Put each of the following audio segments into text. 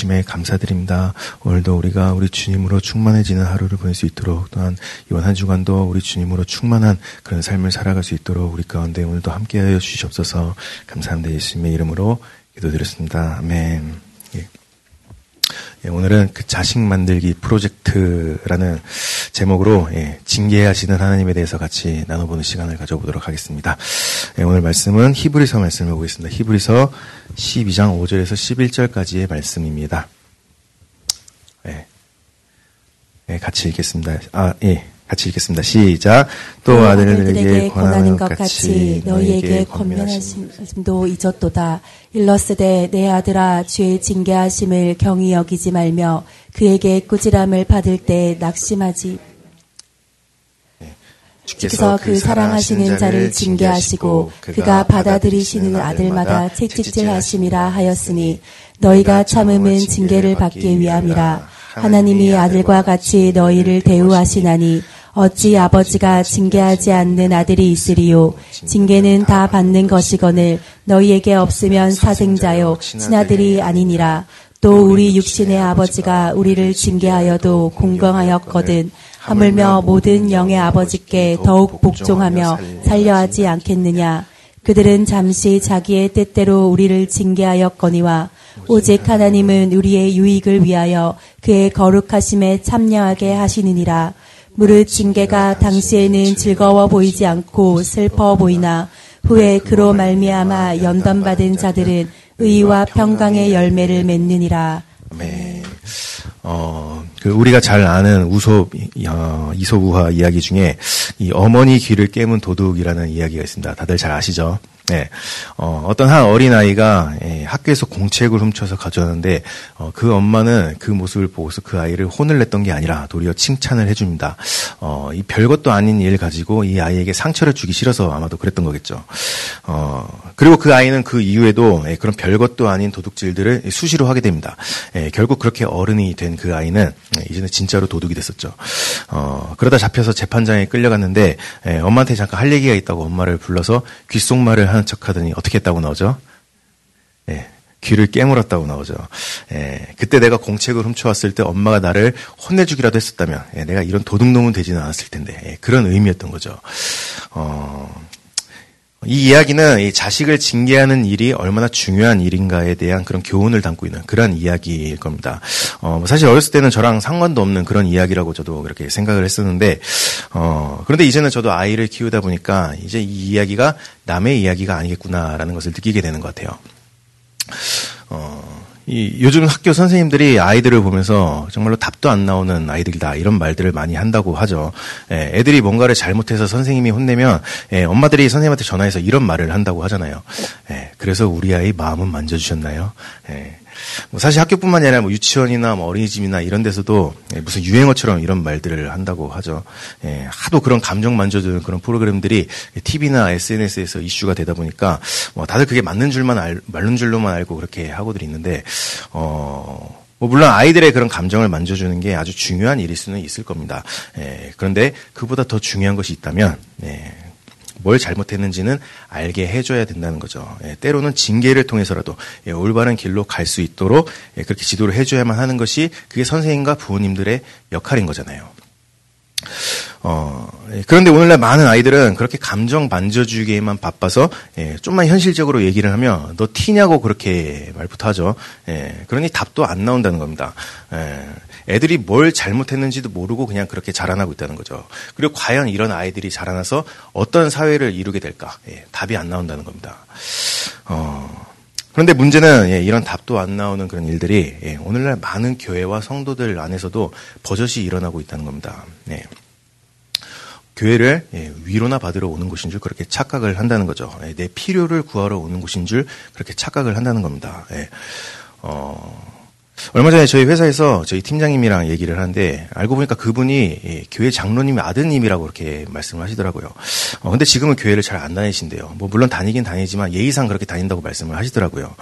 주심에 감사드립니다. 오늘도 우리가 우리 주님으로 충만해지는 하루를 보낼 수 있도록 또한 이번 한 주간도 우리 주님으로 충만한 그런 삶을 살아갈 수 있도록 우리 가운데 오늘도 함께하여 주시옵소서 감사합니다. 예수님의 이름으로 기도드렸습니다. 아멘. 예, 오늘은 그 자식 만들기 프로젝트라는 제목으로 예, 징계하시는 하나님에 대해서 같이 나눠보는 시간을 가져보도록 하겠습니다. 예, 오늘 말씀은 히브리서 말씀을 보겠습니다. 히브리서 12장 5절에서 11절까지의 말씀입니다. 예, 예 같이 읽겠습니다. 아, 예. 같이 읽겠습니다. 시작. 또 아들들에게 권하는 것 같이 너희에게 권면하심도 잊었도다. 일러스되 내 아들아 주의 징계하심을 경히 여기지 말며 그에게 꾸지람을 받을 때 낙심하지 네. 주께서 그 사랑하시는 자를 징계하시고 그가 받아들이시는 아들마다 채찍질하심이라 하였으니 너희가 참음은 징계를 받기 위함이라 하나님이 아들과 같이 너희를 대우하시나니 어찌 아버지가 징계하지 않는 아들이 있으리요? 징계는 다 받는 것이거늘 너희에게 없으면 사생자요 친아들이 아니니라. 또 우리 육신의 아버지가 우리를 징계하여도 공경하였거든. 하물며 모든 영의 아버지께 더욱 복종하며 살려하지 않겠느냐? 그들은 잠시 자기의 뜻대로 우리를 징계하였거니와 오직 하나님은 우리의 유익을 위하여 그의 거룩하심에 참여하게 하시느니라 무릇 징계가 당시에는 즐거워 보이지 않고 슬퍼 보이나 후에 그로 말미암아 연단받은 자들은 의와 평강의 열매를 맺느니라. 네. 어, 그 우리가 잘 아는 우솝 어, 이솝우화 이야기 중에 이 어머니 귀를 깨문 도둑이라는 이야기가 있습니다. 다들 잘 아시죠? 네. 어, 어떤 한 어린아이가 예, 학교에서 공책을 훔쳐서 가져왔는데 어, 그 엄마는 그 모습을 보고서 그 아이를 혼을 냈던 게 아니라 도리어 칭찬을 해줍니다. 어, 이 별것도 아닌 일 가지고 이 아이에게 상처를 주기 싫어서 아마도 그랬던 거겠죠. 어, 그리고 그 아이는 그 이후에도 예, 그런 별것도 아닌 도둑질들을 수시로 하게 됩니다. 예, 결국 그렇게 어른이 된 그 아이는 예, 이제는 진짜로 도둑이 됐었죠. 어, 그러다 잡혀서 재판장에 끌려 갔는데 예, 엄마한테 잠깐 할 얘기가 있다고 엄마를 불러서 귓속말을 하는 척하더니 어떻게 했다고 나오죠? 예, 귀를 깨물었다고 나오죠. 예, 그때 내가 공책을 훔쳐왔을 때 엄마가 나를 혼내주기라도 했었다면 예, 내가 이런 도둑놈은 되지는 않았을 텐데 예, 그런 의미였던 거죠. 어, 이 이야기는 이 자식을 징계하는 일이 얼마나 중요한 일인가에 대한 그런 교훈을 담고 있는 그런 이야기일 겁니다. 어, 뭐 사실 어렸을 때는 저랑 상관도 없는 그런 이야기라고 저도 그렇게 생각을 했었는데, 어, 그런데 이제는 저도 아이를 키우다 보니까 이제 이 이야기가 남의 이야기가 아니겠구나라는 것을 느끼게 되는 것 같아요. 어, 이 요즘 학교 선생님들이 아이들을 보면서 정말로 답도 안 나오는 아이들이다 이런 말들을 많이 한다고 하죠. 예, 애들이 뭔가를 잘못해서 선생님이 혼내면 예, 엄마들이 선생님한테 전화해서 이런 말을 한다고 하잖아요. 예, 그래서 우리 아이 마음은 만져주셨나요? 예, 뭐 사실 학교뿐만 아니라 뭐 유치원이나 뭐 어린이집이나 이런 데서도 예, 무슨 유행어처럼 이런 말들을 한다고 하죠. 예, 하도 그런 감정 만져주는 그런 프로그램들이 TV나 SNS에서 이슈가 되다 보니까 뭐 다들 그게 맞는 줄만 알, 맞는 줄로만 알고 그렇게 하고들 있는데 어. 뭐 물론 아이들의 그런 감정을 만져주는 게 아주 중요한 일일 수는 있을 겁니다. 예, 그런데 그보다 더 중요한 것이 있다면 예, 뭘 잘못했는지는 알게 해줘야 된다는 거죠. 예, 때로는 징계를 통해서라도 예, 올바른 길로 갈 수 있도록 예, 그렇게 지도를 해줘야만 하는 것이 그게 선생님과 부모님들의 역할인 거잖아요. 어, 예, 그런데 오늘날 많은 아이들은 그렇게 감정 만져주기에만 바빠서 예, 좀만 현실적으로 얘기를 하면 너 티냐고 그렇게 말부터 하죠. 예, 그러니 답도 안 나온다는 겁니다. 예, 애들이 뭘 잘못했는지도 모르고 그냥 그렇게 자라나고 있다는 거죠. 그리고 과연 이런 아이들이 자라나서 어떤 사회를 이루게 될까? 예, 답이 안 나온다는 겁니다. 어, 그런데 문제는 예, 이런 답도 안 나오는 그런 일들이 예, 오늘날 많은 교회와 성도들 안에서도 버젓이 일어나고 있다는 겁니다. 예. 교회를 예, 위로나 받으러 오는 곳인 줄 그렇게 착각을 한다는 거죠. 예, 내 필요를 구하러 오는 곳인 줄 그렇게 착각을 한다는 겁니다. 예. 어, 얼마 전에 저희 회사에서 저희 팀장님이랑 얘기를 하는데 알고 보니까 그분이 예, 교회 장로님의 아드님이라고 그렇게 말씀을 하시더라고요. 어, 근데 지금은 교회를 잘 안 다니신대요. 뭐 물론 다니긴 다니지만 예의상 그렇게 다닌다고 말씀을 하시더라고요.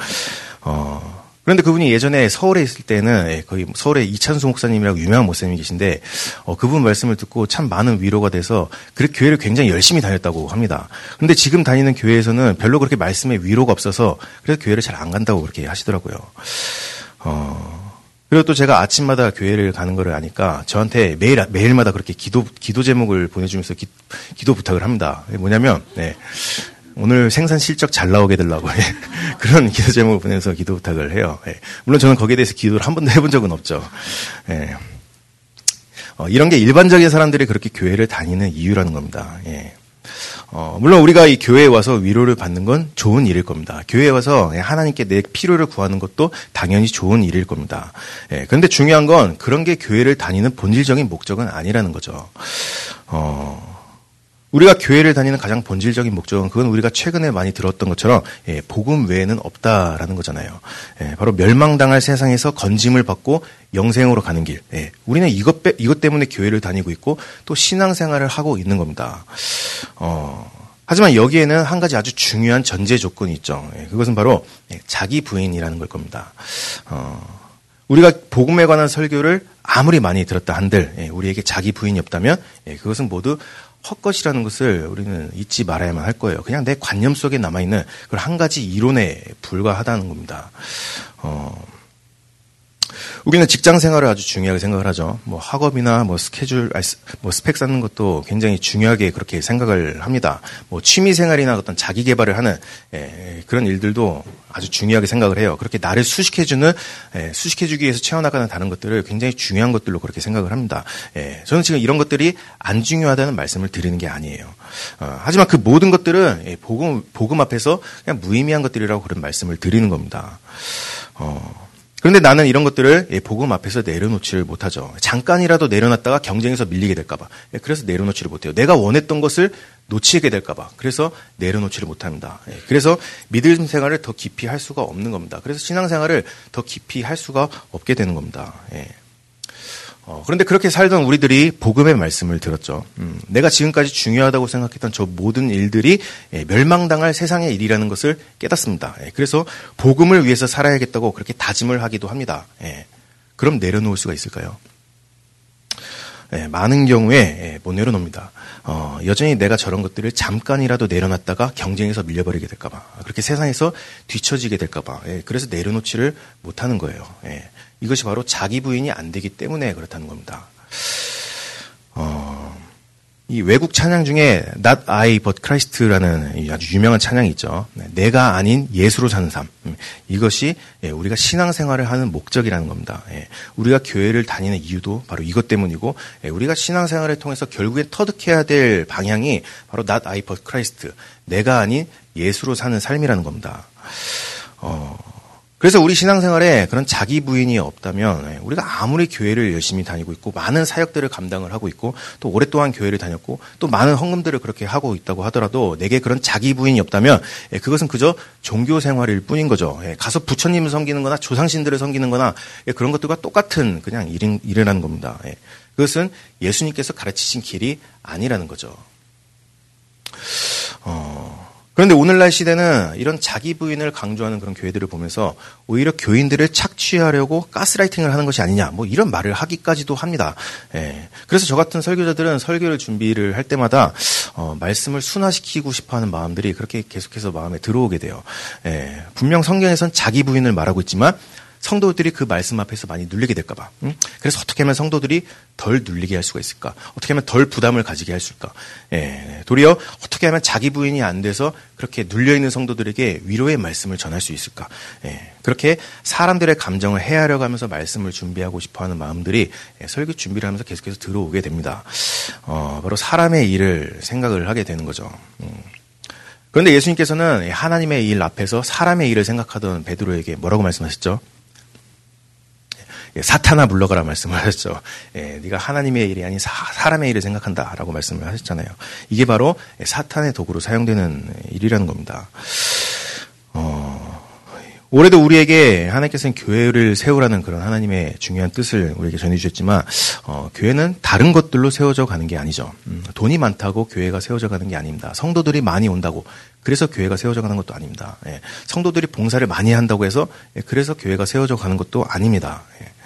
어, 그런데 그분이 예전에 서울에 있을 때는 예, 거의 서울에 이찬수 목사님이라고 유명한 목사님이 계신데 어, 그분 말씀을 듣고 참 많은 위로가 돼서 그 교회를 굉장히 열심히 다녔다고 합니다. 그런데 지금 다니는 교회에서는 별로 그렇게 말씀에 위로가 없어서 그래서 교회를 잘 안 간다고 그렇게 하시더라고요. 어, 그리고 또 제가 아침마다 교회를 가는 거를 아니까 저한테 매일 매일마다 그렇게 기도 기도 제목을 보내주면서 기, 도 부탁을 합니다. 뭐냐면 네. 오늘 생산 실적 잘 나오게 되려고 그런 기도 제목을 보내서 기도 부탁을 해요. 네. 물론 저는 거기에 대해서 기도를 한 번도 해본 적은 없죠. 네. 어, 이런 게 일반적인 사람들이 그렇게 교회를 다니는 이유라는 겁니다. 예. 어, 물론 우리가 이 교회에 와서 위로를 받는 건 좋은 일일 겁니다. 교회에 와서 하나님께 내 필요를 구하는 것도 당연히 좋은 일일 겁니다. 예, 그런데 중요한 건 그런 게 교회를 다니는 본질적인 목적은 아니라는 거죠. 어, 우리가 교회를 다니는 가장 본질적인 목적은 그건 우리가 최근에 많이 들었던 것처럼 예, 복음 외에는 없다라는 거잖아요. 예, 바로 멸망당할 세상에서 건짐을 받고 영생으로 가는 길. 예, 우리는 이것, 이것 때문에 교회를 다니고 있고 또 신앙생활을 하고 있는 겁니다. 어, 하지만 여기에는 한 가지 아주 중요한 전제 조건이 있죠. 예, 그것은 바로 예, 자기 부인이라는 걸 겁니다. 어, 우리가 복음에 관한 설교를 아무리 많이 들었다 한들 예, 우리에게 자기 부인이 없다면 예, 그것은 모두 헛것이라는 것을 우리는 잊지 말아야만 할 거예요. 그냥 내 관념 속에 남아있는 그런 한 가지 이론에 불과하다는 겁니다. 어, 우리는 직장 생활을 아주 중요하게 생각을 하죠. 뭐 학업이나 뭐 스케줄, 뭐 스펙 쌓는 것도 굉장히 중요하게 그렇게 생각을 합니다. 뭐 취미 생활이나 어떤 자기 개발을 하는 예, 그런 일들도 아주 중요하게 생각을 해요. 그렇게 나를 수식해주는 예, 수식해주기 위해서 채워나가는 다른 것들을 굉장히 중요한 것들로 그렇게 생각을 합니다. 예, 저는 지금 이런 것들이 안 중요하다는 말씀을 드리는 게 아니에요. 어, 하지만 그 모든 것들은 예, 복음 복음 앞에서 그냥 무의미한 것들이라고 그런 말씀을 드리는 겁니다. 어, 그런데 나는 이런 것들을 예, 복음 앞에서 내려놓지를 못하죠. 잠깐이라도 내려놨다가 경쟁에서 밀리게 될까봐. 예, 그래서 내려놓지를 못해요. 내가 원했던 것을 놓치게 될까봐. 그래서 내려놓지를 못합니다. 예, 그래서 믿음 생활을 더 깊이 할 수가 없는 겁니다. 그래서 신앙 생활을 더 깊이 할 수가 없게 되는 겁니다. 어, 그런데 그렇게 살던 우리들이 복음의 말씀을 들었죠. 음, 내가 지금까지 중요하다고 생각했던 저 모든 일들이 예, 멸망당할 세상의 일이라는 것을 깨닫습니다. 예, 그래서 복음을 위해서 살아야겠다고 그렇게 다짐을 하기도 합니다. 예, 그럼 내려놓을 수가 있을까요? 예, 많은 경우에 예, 못 내려놓습니다. 어, 여전히 내가 저런 것들을 잠깐이라도 내려놨다가 경쟁에서 밀려버리게 될까봐 그렇게 세상에서 뒤처지게 될까봐 예, 그래서 내려놓지를 못하는 거예요. 예. 이것이 바로 자기 부인이 안 되기 때문에 그렇다는 겁니다. 어, 이 외국 찬양 중에 Not I But Christ라는 아주 유명한 찬양이 있죠. 네, 내가 아닌 예수로 사는 삶. 음, 이것이 예, 우리가 신앙생활을 하는 목적이라는 겁니다. 예, 우리가 교회를 다니는 이유도 바로 이것 때문이고 예, 우리가 신앙생활을 통해서 결국에 터득해야 될 방향이 바로 Not I But Christ. 내가 아닌 예수로 사는 삶이라는 겁니다. 어, 그래서 우리 신앙생활에 그런 자기 부인이 없다면 예, 우리가 아무리 교회를 열심히 다니고 있고 많은 사역들을 감당을 하고 있고 또 오랫동안 교회를 다녔고 또 많은 헌금들을 그렇게 하고 있다고 하더라도 내게 그런 자기 부인이 없다면 예, 그것은 그저 종교 생활일 뿐인 거죠. 예, 가서 부처님을 섬기는 거나 조상신들을 섬기는 거나 그런 것들과 똑같은 그냥 일이라는 겁니다. 그것은 예수님께서 가르치신 길이 아니라는 거죠. 어... 그런데 오늘날 시대는 이런 자기 부인을 강조하는 그런 교회들을 보면서 오히려 교인들을 착취하려고 가스라이팅을 하는 것이 아니냐, 뭐 이런 말을 하기까지도 합니다. 예. 그래서 저 같은 설교자들은 설교를 준비를 할 때마다 어, 말씀을 순화시키고 싶어하는 마음들이 그렇게 계속해서 마음에 들어오게 돼요. 예. 분명 성경에선 자기 부인을 말하고 있지만 성도들이 그 말씀 앞에서 많이 눌리게 될까봐. 응? 그래서 어떻게 하면 성도들이 덜 눌리게 할 수가 있을까? 어떻게 하면 덜 부담을 가지게 할 수 있을까? 예, 도리어 어떻게 하면 자기 부인이 안 돼서 그렇게 눌려 있는 성도들에게 위로의 말씀을 전할 수 있을까? 예, 그렇게 사람들의 감정을 헤아려 가면서 말씀을 준비하고 싶어하는 마음들이 예, 설교 준비를 하면서 계속해서 들어오게 됩니다. 어, 바로 사람의 일을 생각을 하게 되는 거죠. 음. 그런데 예수님께서는 하나님의 일 앞에서 사람의 일을 생각하던 베드로에게 뭐라고 말씀하셨죠? 예, 사탄아 물러가라 말씀을 하셨죠. 예, 네가 하나님의 일이 아닌 사, 람의 일을 생각한다라고 말씀을 하셨잖아요. 이게 바로 사탄의 도구로 사용되는 일이라는 겁니다. 어, 올해도 우리에게 하나님께서는 교회를 세우라는 그런 하나님의 중요한 뜻을 우리에게 전해주셨지만 어, 교회는 다른 것들로 세워져 가는 게 아니죠. 음, 돈이 많다고 교회가 세워져 가는 게 아닙니다. 성도들이 많이 온다고 그래서 교회가 세워져 가는 것도 아닙니다. 예, 성도들이 봉사를 많이 한다고 해서 예, 그래서 교회가 세워져 가는 것도 아닙니다. 예.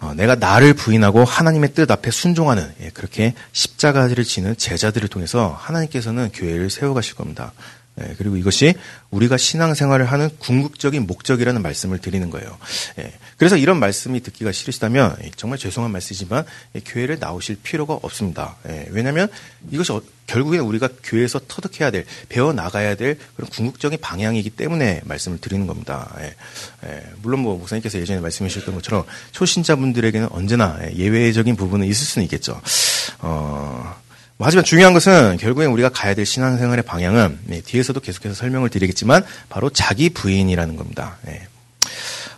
어, 내가 나를 부인하고 하나님의 뜻 앞에 순종하는 예, 그렇게 십자가를 지는 제자들을 통해서 하나님께서는 교회를 세워가실 겁니다. 예, 그리고 이것이 우리가 신앙생활을 하는 궁극적인 목적이라는 말씀을 드리는 거예요. 예, 그래서 이런 말씀이 듣기가 싫으시다면 정말 죄송한 말씀이지만 교회를 나오실 필요가 없습니다. 예, 왜냐하면 이것이 어, 결국에는 우리가 교회에서 터득해야 될, 배워 나가야 될 그런 궁극적인 방향이기 때문에 말씀을 드리는 겁니다. 예, 예, 물론 뭐 목사님께서 예전에 말씀해 주셨던 것처럼 초신자분들에게는 언제나 예외적인 부분은 있을 수는 있겠죠. 어, 뭐 하지만 중요한 것은 결국엔 우리가 가야 될 신앙생활의 방향은 네, 뒤에서도 계속해서 설명을 드리겠지만 바로 자기 부인이라는 겁니다. 네.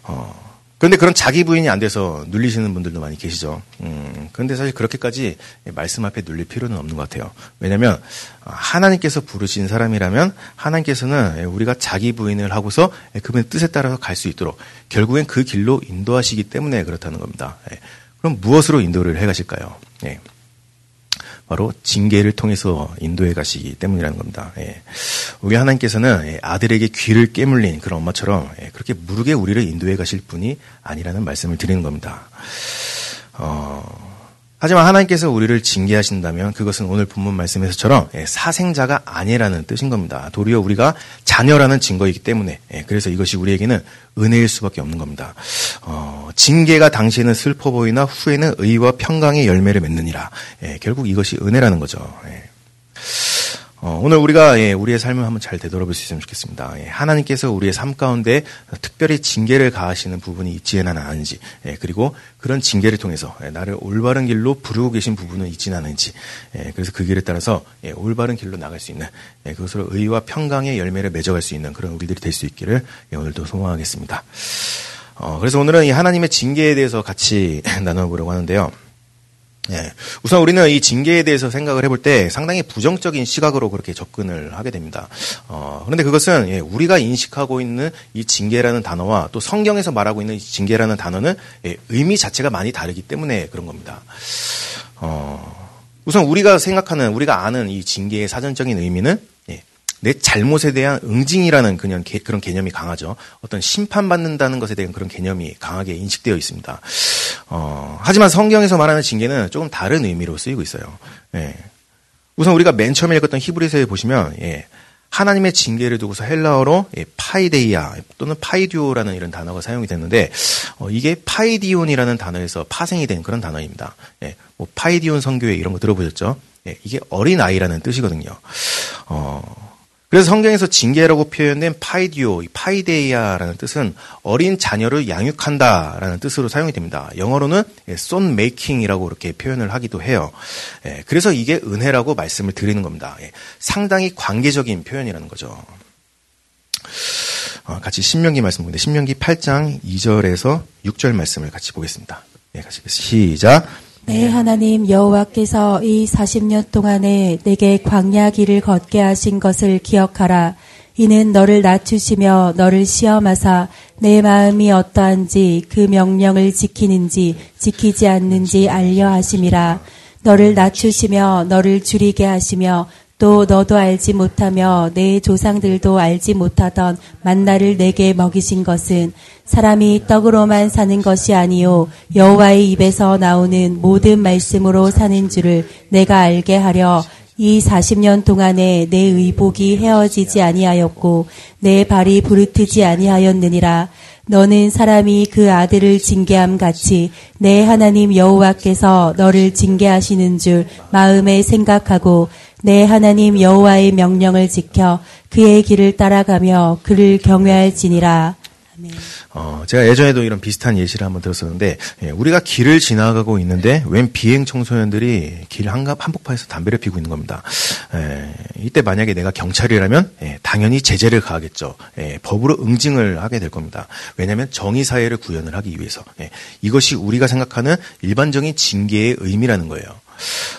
어, 그런데 그런 자기 부인이 안 돼서 눌리시는 분들도 많이 계시죠. 음, 그런데 사실 그렇게까지 말씀 앞에 눌릴 필요는 없는 것 같아요. 왜냐하면 하나님께서 부르신 사람이라면 하나님께서는 우리가 자기 부인을 하고서 그분의 뜻에 따라서 갈 수 있도록 결국엔 그 길로 인도하시기 때문에 그렇다는 겁니다. 예. 그럼 무엇으로 인도를 해 가실까요? 예. 바로 징계를 통해서 인도해 가시기 때문이라는 겁니다. 예. 우리 하나님께서는 예, 아들에게 귀를 깨물린 그런 엄마처럼 예, 그렇게 무르게 우리를 인도해 가실 분이 아니라는 말씀을 드리는 겁니다. 어, 하지만 하나님께서 우리를 징계하신다면 그것은 오늘 본문 말씀에서처럼 예, 사생자가 아니라는 뜻인 겁니다. 도리어 우리가 자녀라는 증거이기 때문에 예, 그래서 이것이 우리에게는 은혜일 수밖에 없는 겁니다. 어, 징계가 당시에는 슬퍼 보이나 후에는 의와 평강의 열매를 맺느니라. 예, 결국 이것이 은혜라는 거죠. 어, 오늘 우리가 예, 우리의 삶을 한번 잘 되돌아볼 수 있으면 좋겠습니다. 예, 하나님께서 우리의 삶 가운데 특별히 징계를 가하시는 부분이 있지는 않은지, 예, 그리고 그런 징계를 통해서 예, 나를 올바른 길로 부르고 계신 부분은 있지는 않은지, 예, 그래서 그 길에 따라서 예, 올바른 길로 나갈 수 있는 그것으로 의와 평강의 열매를 맺어갈 수 있는 그런 우리들이 될 수 있기를 오늘도 소망하겠습니다. 어, 그래서 오늘은 이 하나님의 징계에 대해서 같이 나눠보려고 하는데요. 예. 우선 우리는 이 징계에 대해서 생각을 해볼 때 상당히 부정적인 시각으로 그렇게 접근을 하게 됩니다. 어, 그런데 그것은 예, 우리가 인식하고 있는 이 징계라는 단어와 또 성경에서 말하고 있는 이 징계라는 단어는 예, 의미 자체가 많이 다르기 때문에 그런 겁니다. 어, 우선 우리가 생각하는 우리가 아는 이 징계의 사전적인 의미는 내 잘못에 대한 응징이라는 그냥 그런 개념이 강하죠. 어떤 심판받는다는 것에 대한 그런 개념이 강하게 인식되어 있습니다. 어, 하지만 성경에서 말하는 징계는 조금 다른 의미로 쓰이고 있어요. 예. 우선 우리가 맨 처음에 읽었던 히브리서에 보시면 예, 하나님의 징계를 두고서 헬라어로 예, 파이데이아 또는 파이디오라는 이런 단어가 사용이 됐는데 어, 이게 파이디온이라는 단어에서 파생이 된 그런 단어입니다. 예, 뭐 파이디온 선교회 이런 거 들어보셨죠? 예, 이게 어린 아이라는 뜻이거든요. 어, 그래서 성경에서 징계라고 표현된 파이디오, 파이데이아라는 뜻은 어린 자녀를 양육한다라는 뜻으로 사용이 됩니다. 영어로는 손 메이킹이라고 이렇게 표현을 하기도 해요. 예, 그래서 이게 은혜라고 말씀을 드리는 겁니다. 예, 상당히 관계적인 표현이라는 거죠. 어, 같이 신명기 말씀 보는데 신명기 8장 2절에서 6절 말씀을 같이 보겠습니다. 네, 같이 시작. 내 하나님 여호와께서 이 40년 동안에 내게 광야 길을 걷게 하신 것을 기억하라. 이는 너를 낮추시며 너를 시험하사 내 마음이 어떠한지 그 명령을 지키는지 지키지 않는지 알려 하심이라. 너를 낮추시며 너를 줄이게 하시며 또 너도 알지 못하며 내 조상들도 알지 못하던 만나를 내게 먹이신 것은 사람이 떡으로만 사는 것이 아니요 여호와의 입에서 나오는 모든 말씀으로 사는 줄을 내가 알게 하려 이 40년 동안에 내 의복이 헤어지지 아니하였고 내 발이 부르트지 아니하였느니라. 너는 사람이 그 아들을 징계함 같이 내 하나님 여호와께서 너를 징계하시는 줄 마음에 생각하고 내 하나님 여호와의 명령을 지켜 그의 길을 따라가며 그를 경외할지니라. 어, 제가 예전에도 이런 비슷한 예시를 한번 들었었는데, 예, 우리가 길을 지나가고 있는데, 웬 비행 청소년들이 길 한갑, 한복판에서 담배를 피고 있는 겁니다. 예, 이때 만약에 내가 경찰이라면, 예, 당연히 제재를 가하겠죠. 예, 법으로 응징을 하게 될 겁니다. 왜냐하면 정의 사회를 구현을 하기 위해서. 예, 이것이 우리가 생각하는 일반적인 징계의 의미라는 거예요.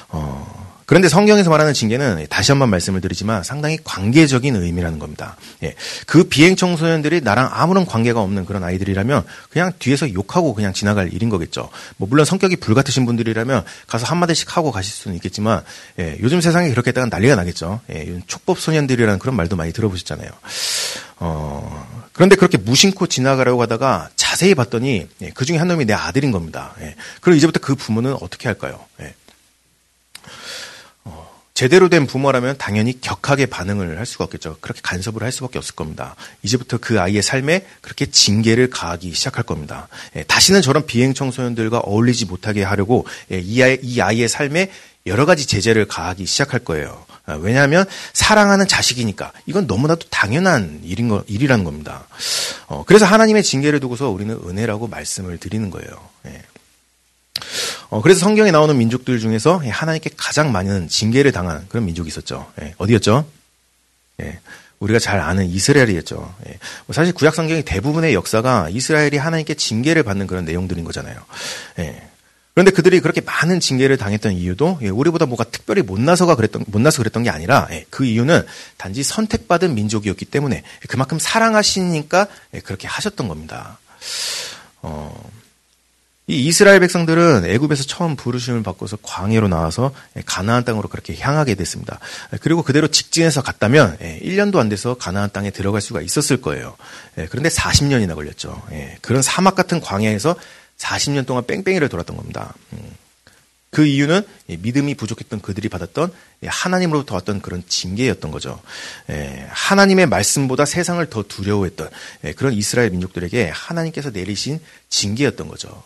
어, 그런데 성경에서 말하는 징계는 다시 한번 말씀을 드리지만 상당히 관계적인 의미라는 겁니다. 예. 그 비행 청소년들이 나랑 아무런 관계가 없는 그런 아이들이라면 그냥 뒤에서 욕하고 그냥 지나갈 일인 거겠죠. 뭐 물론 성격이 불같으신 분들이라면 가서 한마디씩 하고 가실 수는 있겠지만 예. 요즘 세상에 그렇게 했다가 난리가 나겠죠. 예. 촉법 소년들이라는 그런 말도 많이 들어보셨잖아요. 어, 그런데 그렇게 무심코 지나가려고 하다가 자세히 봤더니 예, 그 중에 한 놈이 내 아들인 겁니다. 예. 그리고 이제부터 그 부모는 어떻게 할까요? 예. 제대로 된 부모라면 당연히 격하게 반응을 할 수가 없겠죠. 그렇게 간섭을 할 수밖에 없을 겁니다. 이제부터 그 아이의 삶에 그렇게 징계를 가하기 시작할 겁니다. 예, 다시는 저런 비행 청소년들과 어울리지 못하게 하려고 예, 이, 아이, 이 아이의 삶에 여러 가지 제재를 가하기 시작할 거예요. 아, 왜냐하면 사랑하는 자식이니까 이건 너무나도 당연한 일인 거, 일이라는 겁니다. 어, 그래서 하나님의 징계를 두고서 우리는 은혜라고 말씀을 드리는 거예요. 예. 어, 그래서 성경에 나오는 민족들 중에서 하나님께 가장 많은 징계를 당한 그런 민족이 있었죠. 예, 어디였죠? 예, 우리가 잘 아는 이스라엘이었죠. 예, 뭐 사실 구약 성경의 대부분의 역사가 이스라엘이 하나님께 징계를 받는 그런 내용들인 거잖아요. 예, 그런데 그들이 그렇게 많은 징계를 당했던 이유도 예, 우리보다 뭐가 특별히 못나서가 그랬던 못나서 그랬던 게 아니라 예, 그 이유는 단지 선택받은 민족이었기 때문에 그만큼 사랑하시니까 예, 그렇게 하셨던 겁니다. 어, 이 이스라엘 백성들은 애굽에서 처음 부르심을 받고서 광해로 나와서 가나안 땅으로 그렇게 향하게 됐습니다. 그리고 그대로 직진해서 갔다면 1년도 안 돼서 가나안 땅에 들어갈 수가 있었을 거예요. 그런데 40년이나 걸렸죠. 그런 사막 같은 광야에서 40년 동안 뺑뺑이를 돌았던 겁니다. 음. 그 이유는 믿음이 부족했던 그들이 받았던 하나님으로부터 왔던 그런 징계였던 거죠. 하나님의 말씀보다 세상을 더 두려워했던 그런 이스라엘 민족들에게 하나님께서 내리신 징계였던 거죠.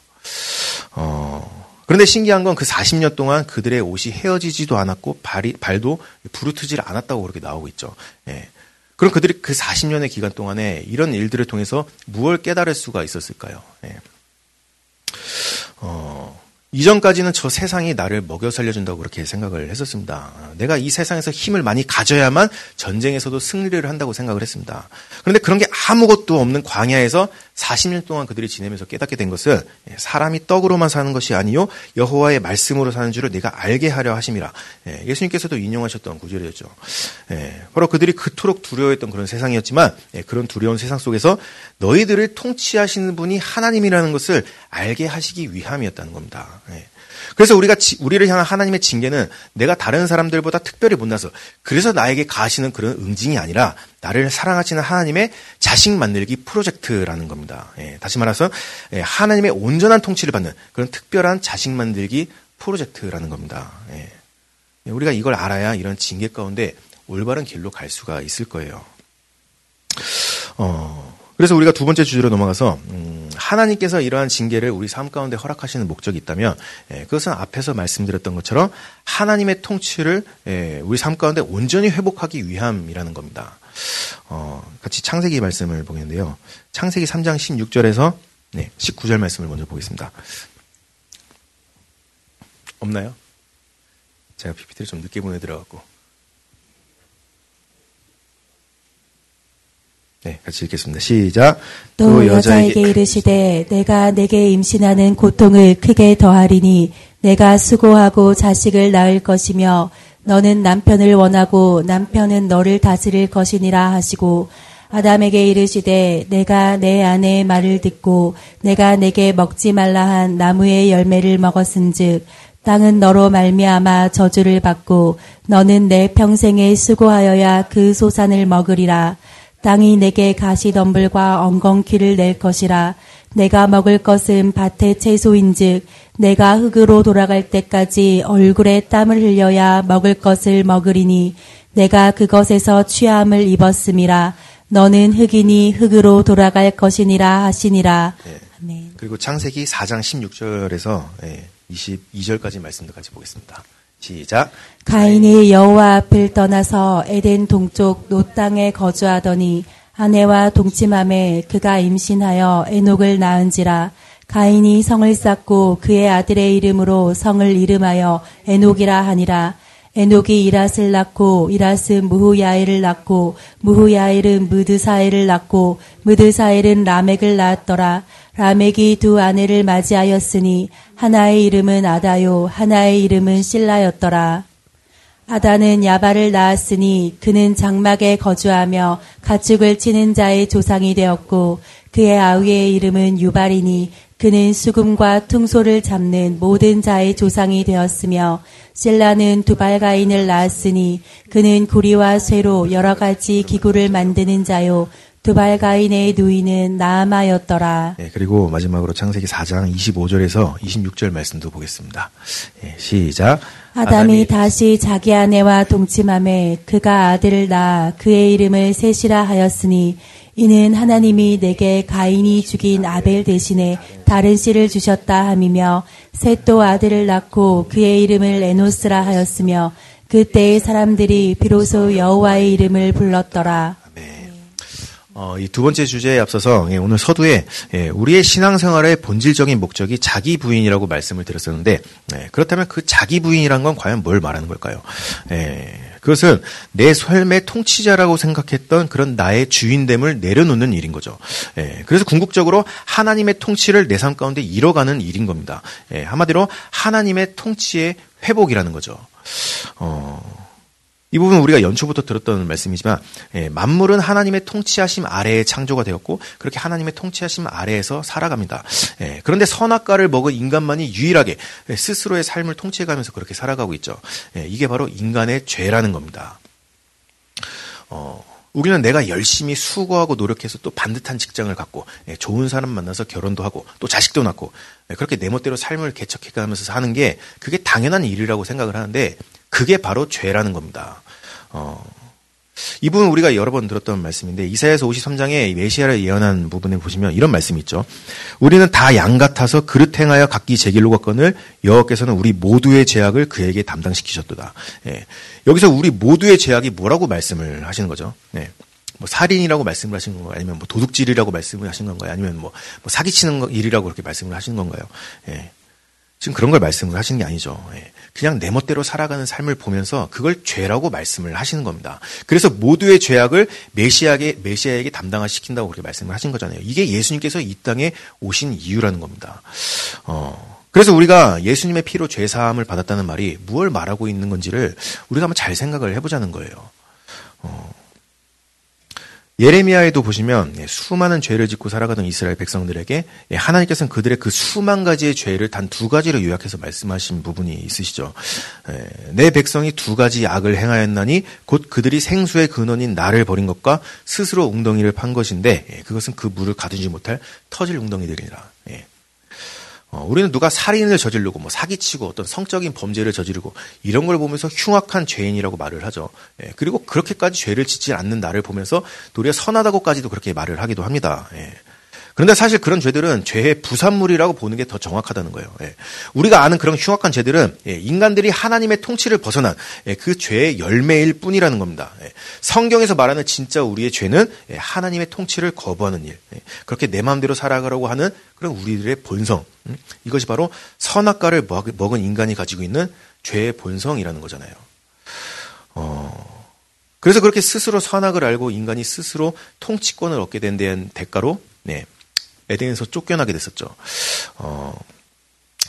어, 그런데 신기한 건 그 40년 동안 그들의 옷이 헤어지지도 않았고 발이, 발도 부르트질 않았다고 그렇게 나오고 있죠. 예. 그럼 그들이 그 40년의 기간 동안에 이런 일들을 통해서 무엇을 깨달을 수가 있었을까요? 예. 어, 이전까지는 저 세상이 나를 먹여 살려준다고 그렇게 생각을 했었습니다. 내가 이 세상에서 힘을 많이 가져야만 전쟁에서도 승리를 한다고 생각을 했습니다. 그런데 그런 게 아무것도 없는 광야에서 40년 동안 그들이 지내면서 깨닫게 된 것은 사람이 떡으로만 사는 것이 아니요 여호와의 말씀으로 사는 줄을 내가 알게 하려 하심이라. 예, 예수님께서도 인용하셨던 구절이었죠. 예, 바로 그들이 그토록 두려워했던 그런 세상이었지만 예, 그런 두려운 세상 속에서 너희들을 통치하시는 분이 하나님이라는 것을 알게 하시기 위함이었다는 겁니다. 예. 그래서 우리가 우리를 향한 하나님의 징계는 내가 다른 사람들보다 특별히 못나서 그래서 나에게 가하시는 그런 응징이 아니라 나를 사랑하시는 하나님의 자식 만들기 프로젝트라는 겁니다. 예, 다시 말해서 예, 하나님의 온전한 통치를 받는 그런 특별한 자식 만들기 프로젝트라는 겁니다. 예. 예 우리가 이걸 알아야 이런 징계 가운데 올바른 길로 갈 수가 있을 거예요. 어, 그래서 우리가 두 번째 주제로 넘어가서 음, 하나님께서 이러한 징계를 우리 삶 가운데 허락하시는 목적이 있다면 예, 그것은 앞에서 말씀드렸던 것처럼 하나님의 통치를 예, 우리 삶 가운데 온전히 회복하기 위함이라는 겁니다. 어, 같이 창세기 말씀을 보겠는데요. 창세기 3장 16절에서 네, 19절 말씀을 먼저 보겠습니다. 없나요? 제가 PPT를 좀 늦게 보내드려갖고. 네, 같이 읽겠습니다. 시작. 또, 또 여자에게, 여자에게 이르시되 내가 내게 임신하는 고통을 크게 더하리니 내가 수고하고 자식을 낳을 것이며 너는 남편을 원하고 남편은 너를 다스릴 것이니라 하시고 아담에게 이르시되 내가 내 아내의 말을 듣고 내가 내게 먹지 말라 한 나무의 열매를 먹었은즉 땅은 너로 말미암아 저주를 받고 너는 내 평생에 수고하여야 그 소산을 먹으리라 땅이 내게 가시덤불과 엉겅퀴를 낼 것이라 내가 먹을 것은 밭의 채소인즉 내가 흙으로 돌아갈 때까지 얼굴에 땀을 흘려야 먹을 것을 먹으리니 내가 그것에서 취함을 입었음이라 너는 흙이니 흙으로 돌아갈 것이니라 하시니라. 네. 아멘. 그리고 창세기 4장 16절에서 22절까지 말씀도 같이 보겠습니다. 시작. 가인이 여호와 앞을 떠나서 에덴 동쪽 노 땅에 거주하더니 아내와 동침함에 그가 임신하여 에녹을 낳은지라 가인이 성을 쌓고 그의 아들의 이름으로 성을 이름하여 에녹이라 하니라 에녹이 이랏을 낳고 이랏은 무후야엘을 낳고 무후야엘은 무드사엘을 낳고 무드사엘은 라멕을 낳았더라 라멕이 두 아내를 맞이하였으니 하나의 이름은 아다요 하나의 이름은 실라였더라. 아다는 야발을 낳았으니 그는 장막에 거주하며 가축을 치는 자의 조상이 되었고 그의 아우의 이름은 유발이니 그는 수금과 퉁소를 잡는 모든 자의 조상이 되었으며 실라는 두발가인을 낳았으니 그는 구리와 쇠로 여러 가지 기구를 만드는 자요 두발가인의 누이는 나아마였더라. 예, 그리고 마지막으로 창세기 4장 25절에서 26절 말씀도 보겠습니다. 예, 시작. 아담이, 아담이 다시 자기 아내와 동침함에 그가 아들을 낳아 그의 이름을 셋이라 하였으니 이는 하나님이 내게 가인이 죽인 아벨 대신에 다른 씨를 주셨다 함이며 셋도 아들을 낳고 그의 이름을 에노스라 하였으며 그때의 사람들이 비로소 여호와의 이름을 불렀더라. 어, 이 두 번째 주제에 앞서서 예, 오늘 서두에 예, 우리의 신앙생활의 본질적인 목적이 자기 부인이라고 말씀을 드렸었는데 예, 그렇다면 그 자기 부인이란 건 과연 뭘 말하는 걸까요? 예, 그것은 내 삶의 통치자라고 생각했던 그런 나의 주인됨을 내려놓는 일인 거죠. 예, 그래서 궁극적으로 하나님의 통치를 내 삶 가운데 이뤄가는 일인 겁니다. 예, 한마디로 하나님의 통치의 회복이라는 거죠. 어, 이 부분은 우리가 연초부터 들었던 말씀이지만 예, 만물은 하나님의 통치하심 아래에 창조가 되었고 그렇게 하나님의 통치하심 아래에서 살아갑니다. 예, 그런데 선악과를 먹은 인간만이 유일하게 스스로의 삶을 통치해가면서 그렇게 살아가고 있죠. 예, 이게 바로 인간의 죄라는 겁니다. 어, 우리는 내가 열심히 수고하고 노력해서 또 반듯한 직장을 갖고 예, 좋은 사람 만나서 결혼도 하고 또 자식도 낳고 예, 그렇게 내 멋대로 삶을 개척해가면서 사는 게 그게 당연한 일이라고 생각을 하는데 그게 바로 죄라는 겁니다. 어, 이 부분 우리가 여러 번 들었던 말씀인데 이사야서 53장에 메시아를 예언한 부분에 보시면 이런 말씀이 있죠. 우리는 다 양 같아서 그릇 행하여 각기 제 길로 갔거늘 여호와께서는 우리 모두의 죄악을 그에게 담당시키셨도다. 예. 여기서 우리 모두의 죄악이 뭐라고 말씀을 하시는 거죠? 예. 뭐 살인이라고 말씀을 하시는 건가요? 아니면 뭐 도둑질이라고 말씀을 하신 건가요? 아니면 뭐, 뭐 사기치는 일이라고 그렇게 말씀을 하시는 건가요? 예. 지금 그런 걸 말씀을 하시는 게 아니죠. 예. 그냥 내 멋대로 살아가는 삶을 보면서 그걸 죄라고 말씀을 하시는 겁니다. 그래서 모두의 죄악을 메시아에게, 메시아에게 담당을 시킨다고 그렇게 말씀을 하신 거잖아요. 이게 예수님께서 이 땅에 오신 이유라는 겁니다. 어, 그래서 우리가 예수님의 피로 죄사함을 받았다는 말이 무엇을 말하고 있는 건지를 우리가 한번 잘 생각을 해보자는 거예요. 어, 예레미야에도 보시면 예, 수많은 죄를 짓고 살아가던 이스라엘 백성들에게 예, 하나님께서는 그들의 그 수만 가지의 죄를 단 두 가지로 요약해서 말씀하신 부분이 있으시죠. 예, 내 백성이 두 가지 악을 행하였나니 곧 그들이 생수의 근원인 나를 버린 것과 스스로 웅덩이를 판 것인데 그것은 그 물을 가두지 못할 터질 웅덩이들이라. 어, 우리는 누가 살인을 저지르고 뭐 사기치고 어떤 성적인 범죄를 저지르고 이런 걸 보면서 흉악한 죄인이라고 말을 하죠. 예, 그리고 그렇게까지 죄를 짓지 않는 나를 보면서 도리어 선하다고까지도 그렇게 말을 하기도 합니다. 예. 그런데 사실 그런 죄들은 죄의 부산물이라고 보는 게 더 정확하다는 거예요. 예. 우리가 아는 그런 흉악한 죄들은 예, 인간들이 하나님의 통치를 벗어난 예, 그 죄의 열매일 뿐이라는 겁니다. 예. 성경에서 말하는 진짜 우리의 죄는 예, 하나님의 통치를 거부하는 일, 예, 그렇게 내 마음대로 살아가려고 하는 그런 우리들의 본성, 음? 이것이 바로 선악과를 먹은 인간이 가지고 있는 죄의 본성이라는 거잖아요. 어, 그래서 그렇게 스스로 선악을 알고 인간이 스스로 통치권을 얻게 된 대가로 네, 에덴에서 쫓겨나게 됐었죠. 어,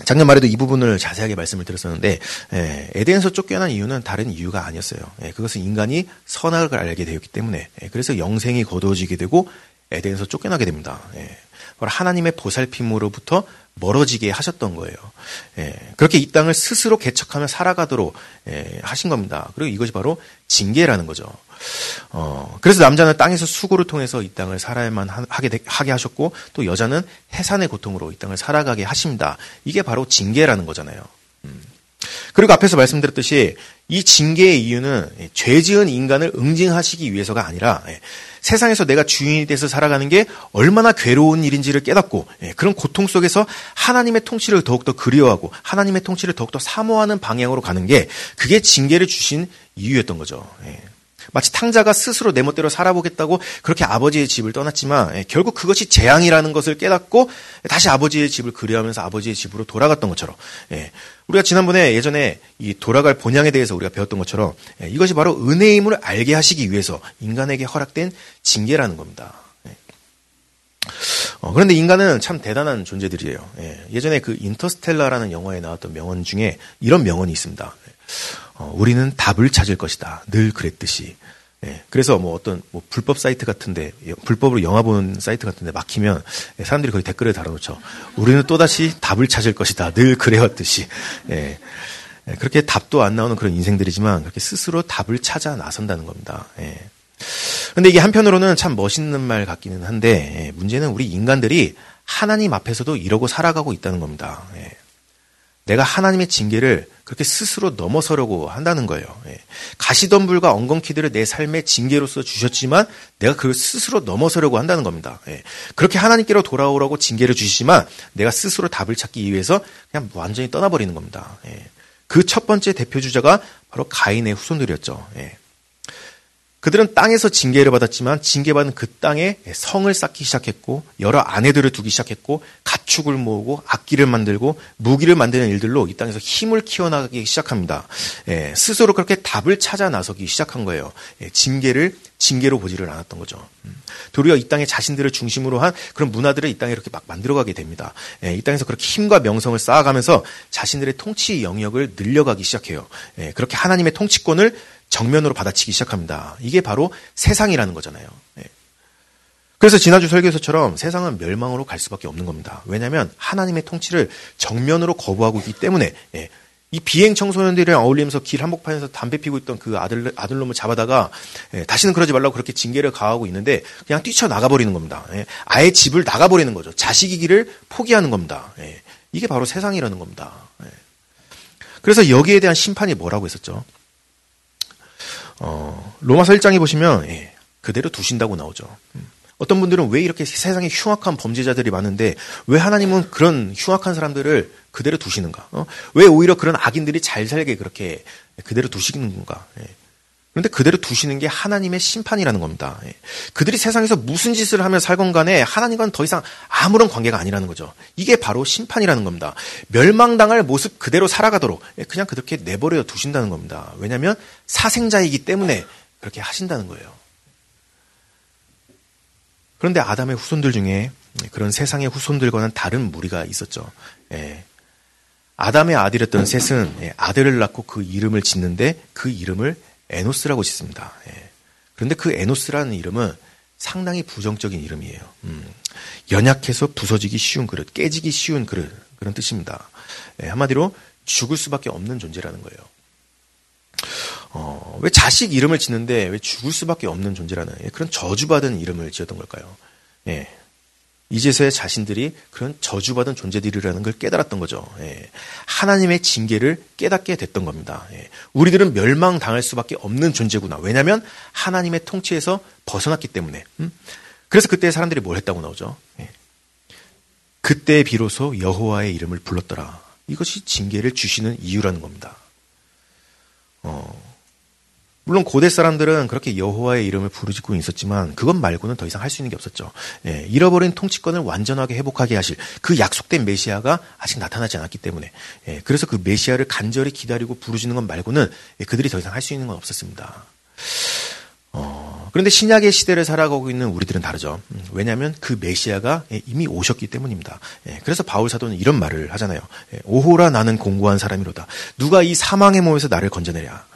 작년 말에도 이 부분을 자세하게 말씀을 드렸었는데 예, 에덴에서 쫓겨난 이유는 다른 이유가 아니었어요. 예, 그것은 인간이 선악을 알게 되었기 때문에 예, 그래서 영생이 거두어지게 되고 에덴에서 쫓겨나게 됩니다. 예, 하나님의 보살핌으로부터 멀어지게 하셨던 거예요. 예, 그렇게 이 땅을 스스로 개척하며 살아가도록 예, 하신 겁니다. 그리고 이것이 바로 징계라는 거죠. 어, 그래서 남자는 땅에서 수고를 통해서 이 땅을 살아야만 하게, 되, 하게 하셨고 또 여자는 해산의 고통으로 이 땅을 살아가게 하십니다. 이게 바로 징계라는 거잖아요. 음. 그리고 앞에서 말씀드렸듯이 이 징계의 이유는 죄 지은 인간을 응징하시기 위해서가 아니라 예, 세상에서 내가 주인이 돼서 살아가는 게 얼마나 괴로운 일인지를 깨닫고 예, 그런 고통 속에서 하나님의 통치를 더욱더 그리워하고 하나님의 통치를 더욱더 사모하는 방향으로 가는 게 그게 징계를 주신 이유였던 거죠. 예. 마치 탕자가 스스로 내 멋대로 살아보겠다고 그렇게 아버지의 집을 떠났지만 예, 결국 그것이 재앙이라는 것을 깨닫고 다시 아버지의 집을 그리워하면서 아버지의 집으로 돌아갔던 것처럼 예, 우리가 지난번에 예전에 이 돌아갈 본향에 대해서 우리가 배웠던 것처럼 예, 이것이 바로 은혜임을 알게 하시기 위해서 인간에게 허락된 징계라는 겁니다. 어, 그런데 인간은 참 대단한 존재들이에요. 예, 전에그 인터스텔라라는 영화에 나왔던 명언 중에 이런 명언이 있습니다. 어, 우리는 답을 찾을 것이다. 늘 그랬듯이. 예, 그래서 뭐 어떤 뭐 불법 사이트 같은데 불법으로 영화 보는 사이트 같은데 막히면 사람들이 거기 댓글에 달아놓죠. 우리는 또 다시 답을 찾을 것이다. 늘 그래왔듯이. 예, 예, 그렇게 답도 안 나오는 그런 인생들이지만 그렇게 스스로 답을 찾아 나선다는 겁니다. 예. 근데 이게 한편으로는 참 멋있는 말 같기는 한데 예, 문제는 우리 인간들이 하나님 앞에서도 이러고 살아가고 있다는 겁니다. 예. 내가 하나님의 징계를 그렇게 스스로 넘어서려고 한다는 거예요. 예. 가시덤불과 엉겅퀴들을 내 삶의 징계로서 주셨지만 내가 그걸 스스로 넘어서려고 한다는 겁니다. 예. 그렇게 하나님께로 돌아오라고 징계를 주시지만 내가 스스로 답을 찾기 위해서 그냥 완전히 떠나버리는 겁니다. 예. 그첫 번째 대표 주자가 바로 가인의 후손들이었죠. 예. 그들은 땅에서 징계를 받았지만 징계받은 그 땅에 성을 쌓기 시작했고 여러 아내들을 두기 시작했고 가축을 모으고 악기를 만들고 무기를 만드는 일들로 이 땅에서 힘을 키워나가기 시작합니다. 예, 스스로 그렇게 답을 찾아 나서기 시작한 거예요. 예, 징계를 징계로 보지를 않았던 거죠. 음, 도리어 이 땅에 자신들을 중심으로 한 그런 문화들을 이 땅에 이렇게 막 만들어가게 됩니다. 예, 이 땅에서 그렇게 힘과 명성을 쌓아가면서 자신들의 통치 영역을 늘려가기 시작해요. 예, 그렇게 하나님의 통치권을 정면으로 받아치기 시작합니다. 이게 바로 세상이라는 거잖아요. 예. 그래서 지난주 설교에서처럼 세상은 멸망으로 갈 수밖에 없는 겁니다. 왜냐하면 하나님의 통치를 정면으로 거부하고 있기 때문에 예. 이 비행 청소년들이랑 어울리면서 길 한복판에서 담배 피고 있던 그 아들 아들놈을 잡아다가 예, 다시는 그러지 말라고 그렇게 징계를 가하고 있는데 그냥 뛰쳐 나가 버리는 겁니다. 예, 아예 집을 나가 버리는 거죠. 자식이기를 포기하는 겁니다. 예, 이게 바로 세상이라는 겁니다. 예. 그래서 여기에 대한 심판이 뭐라고 했었죠? 어, 로마서 1장에 보시면 예, 그대로 두신다고 나오죠. 음. 어떤 분들은 왜 이렇게 세상에 흉악한 범죄자들이 많은데 왜 하나님은 그런 흉악한 사람들을 그대로 두시는가? 어? 왜 오히려 그런 악인들이 잘 살게 그렇게 그대로 두시는 건가? 예. 그런데 그대로 두시는 게 하나님의 심판이라는 겁니다. 예. 그들이 세상에서 무슨 짓을 하며 살건 간에 하나님과는 더 이상 아무런 관계가 아니라는 거죠. 이게 바로 심판이라는 겁니다. 멸망당할 모습 그대로 살아가도록 예, 그냥 그렇게 내버려 두신다는 겁니다. 왜냐하면 사생자이기 때문에 그렇게 하신다는 거예요. 그런데 아담의 후손들 중에 그런 세상의 후손들과는 다른 무리가 있었죠. 예. 아담의 아들이었던 셋은 아들을 낳고 그 이름을 짓는데 그 이름을 에노스라고 짓습니다. 예. 그런데 그 에노스라는 이름은 상당히 부정적인 이름이에요. 음, 연약해서 부서지기 쉬운 그릇, 깨지기 쉬운 그릇 그런 뜻입니다. 예, 한마디로 죽을 수밖에 없는 존재라는 거예요. 어, 왜 자식 이름을 짓는데 왜 죽을 수밖에 없는 존재라는 예, 그런 저주받은 이름을 지었던 걸까요? 예. 이제서야 자신들이 그런 저주받은 존재들이라는 걸 깨달았던 거죠. 예. 하나님의 징계를 깨닫게 됐던 겁니다. 예. 우리들은 멸망당할 수밖에 없는 존재구나. 왜냐하면 하나님의 통치에서 벗어났기 때문에. 음? 그래서 그때 사람들이 뭘 했다고 나오죠. 예. 그때 비로소 여호와의 이름을 불렀더라. 이것이 징계를 주시는 이유라는 겁니다. 어, 물론 고대 사람들은 그렇게 여호와의 이름을 부르짖고 있었지만 그것 말고는 더 이상 할 수 있는 게 없었죠. 예, 잃어버린 통치권을 완전하게 회복하게 하실 그 약속된 메시아가 아직 나타나지 않았기 때문에 예, 그래서 그 메시아를 간절히 기다리고 부르짖는 것 말고는 예, 그들이 더 이상 할 수 있는 건 없었습니다. 어, 그런데 신약의 시대를 살아가고 있는 우리들은 다르죠. 음, 왜냐하면 그 메시아가 예, 이미 오셨기 때문입니다. 예, 그래서 바울 사도는 이런 말을 하잖아요. 예, 오호라 나는 공고한 사람이로다. 누가 이 사망의 몸에서 나를 건져내랴.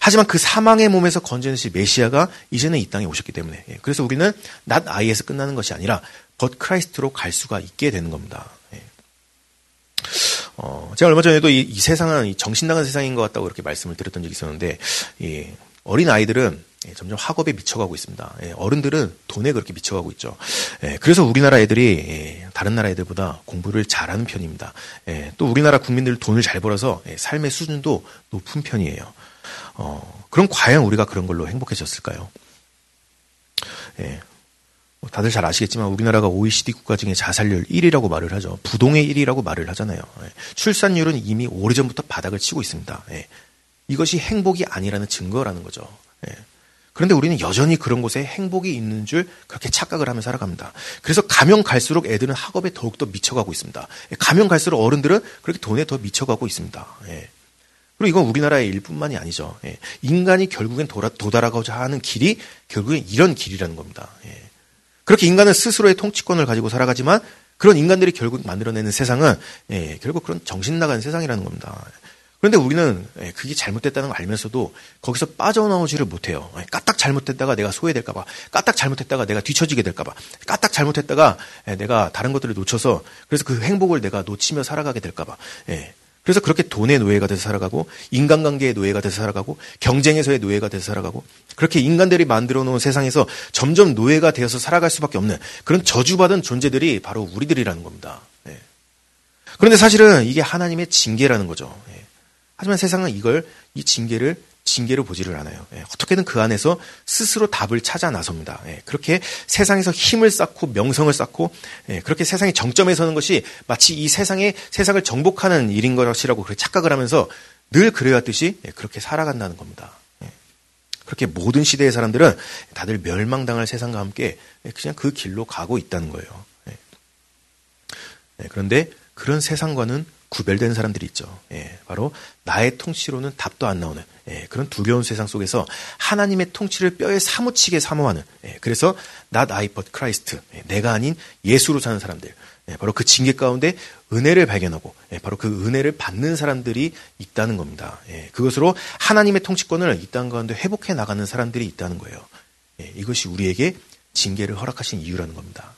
하지만 그 사망의 몸에서 건져내실 메시아가 이제는 이 땅에 오셨기 때문에 예, 그래서 우리는 Not I에서 끝나는 것이 아니라 but Christ로 갈 수가 있게 되는 겁니다. 예. 어, 제가 얼마 전에도 이, 이 세상은 정신 나간 세상인 것 같다고 이렇게 말씀을 드렸던 적이 있었는데 예, 어린 아이들은 예, 점점 학업에 미쳐가고 있습니다. 예, 어른들은 돈에 그렇게 미쳐가고 있죠. 예, 그래서 우리나라 애들이 다른 나라 애들보다 공부를 잘하는 편입니다. 또 우리나라 국민들 돈을 잘 벌어서 삶의 수준도 높은 편이에요. 어, 그럼 과연 우리가 그런 걸로 행복해졌을까요? 예. 뭐 다들 잘 아시겠지만 우리나라가 OECD 국가 중에 자살률 1위라고 말을 하죠. 부동의 1위라고 말을 하잖아요. 예. 출산율은 이미 오래전부터 바닥을 치고 있습니다. 예. 이것이 행복이 아니라는 증거라는 거죠. 예. 그런데 우리는 여전히 그런 곳에 행복이 있는 줄 그렇게 착각을 하며 살아갑니다. 그래서 가면 갈수록 애들은 학업에 더욱더 미쳐가고 있습니다. 예. 가면 갈수록 어른들은 그렇게 돈에 더 미쳐가고 있습니다. 예. 그리고 이건 우리나라의 일뿐만이 아니죠. 예. 인간이 결국엔 도라, 도달하고자 하는 길이 결국엔 이런 길이라는 겁니다. 예. 그렇게 인간은 스스로의 통치권을 가지고 살아가지만 그런 인간들이 결국 만들어내는 세상은 예, 결국 그런 정신 나간 세상이라는 겁니다. 그런데 우리는 예, 그게 잘못됐다는 걸 알면서도 거기서 빠져나오지를 못해요. 예, 까딱 잘못했다가 내가 소외될까봐, 까딱 잘못했다가 내가 뒤처지게 될까봐, 까딱 잘못했다가 예, 내가 다른 것들을 놓쳐서 그래서 그 행복을 내가 놓치며 살아가게 될까봐. 그래서 그렇게 돈의 노예가 돼서 살아가고 인간관계의 노예가 돼서 살아가고 경쟁에서의 노예가 돼서 살아가고 그렇게 인간들이 만들어 놓은 세상에서 점점 노예가 되어서 살아갈 수밖에 없는 그런 저주받은 존재들이 바로 우리들이라는 겁니다. 예. 그런데 사실은 이게 하나님의 징계라는 거죠. 예. 하지만 세상은 이걸 이 징계를 징계로 보지를 않아요. 예, 어떻게든 그 안에서 스스로 답을 찾아 나섭니다. 예, 그렇게 세상에서 힘을 쌓고 명성을 쌓고 예, 그렇게 세상의 정점에 서는 것이 마치 이 세상의 세상을 정복하는 일인 것이라고 그렇게 착각을 하면서 늘 그래왔듯이 예, 그렇게 살아간다는 겁니다. 예, 그렇게 모든 시대의 사람들은 다들 멸망당할 세상과 함께 예, 그냥 그 길로 가고 있다는 거예요. 그런데 그런 세상과는 구별된 사람들이 있죠. 예, 바로 나의 통치로는 답도 안 나오는 예, 그런 두려운 세상 속에서 하나님의 통치를 뼈에 사무치게 사모하는 예, 그래서 not I but Christ 예, 내가 아닌 예수로 사는 사람들 예, 바로 그 징계 가운데 은혜를 발견하고 예, 바로 그 은혜를 받는 사람들이 있다는 겁니다. 예, 그것으로 하나님의 통치권을 이 땅 가운데 회복해 나가는 사람들이 있다는 거예요. 예, 이것이 우리에게 징계를 허락하신 이유라는 겁니다.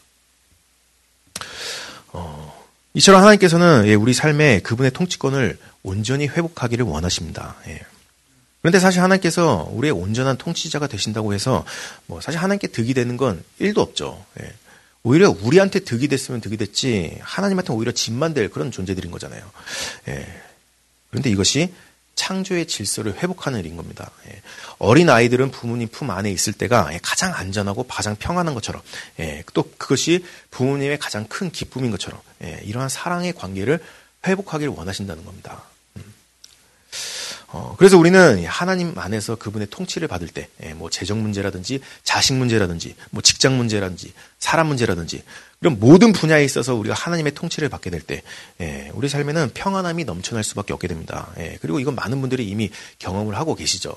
어, 이처럼 하나님께서는 예, 우리 삶에 그분의 통치권을 온전히 회복하기를 원하십니다. 예. 그런데 사실 하나님께서 우리의 온전한 통치자가 되신다고 해서 뭐 사실 하나님께 득이 되는 건 1도 없죠. 예. 오히려 우리한테 득이 됐으면 득이 됐지 하나님한테 오히려 짐만 될 그런 존재들인 거잖아요. 그런데 이것이 창조의 질서를 회복하는 일인 겁니다. 예. 어린 아이들은 부모님 품 안에 있을 때가 가장 안전하고 가장 평안한 것처럼 예. 또 그것이 부모님의 가장 큰 기쁨인 것처럼 예. 이러한 사랑의 관계를 회복하기를 원하신다는 겁니다. 어, 그래서 우리는 하나님 안에서 그분의 통치를 받을 때, 예, 뭐 재정 문제라든지 자식 문제라든지 뭐 직장 문제라든지 사람 문제라든지 이런 모든 분야에 있어서 우리가 하나님의 통치를 받게 될 때, 예, 우리 삶에는 평안함이 넘쳐날 수밖에 없게 됩니다. 예, 그리고 이건 많은 분들이 이미 경험을 하고 계시죠.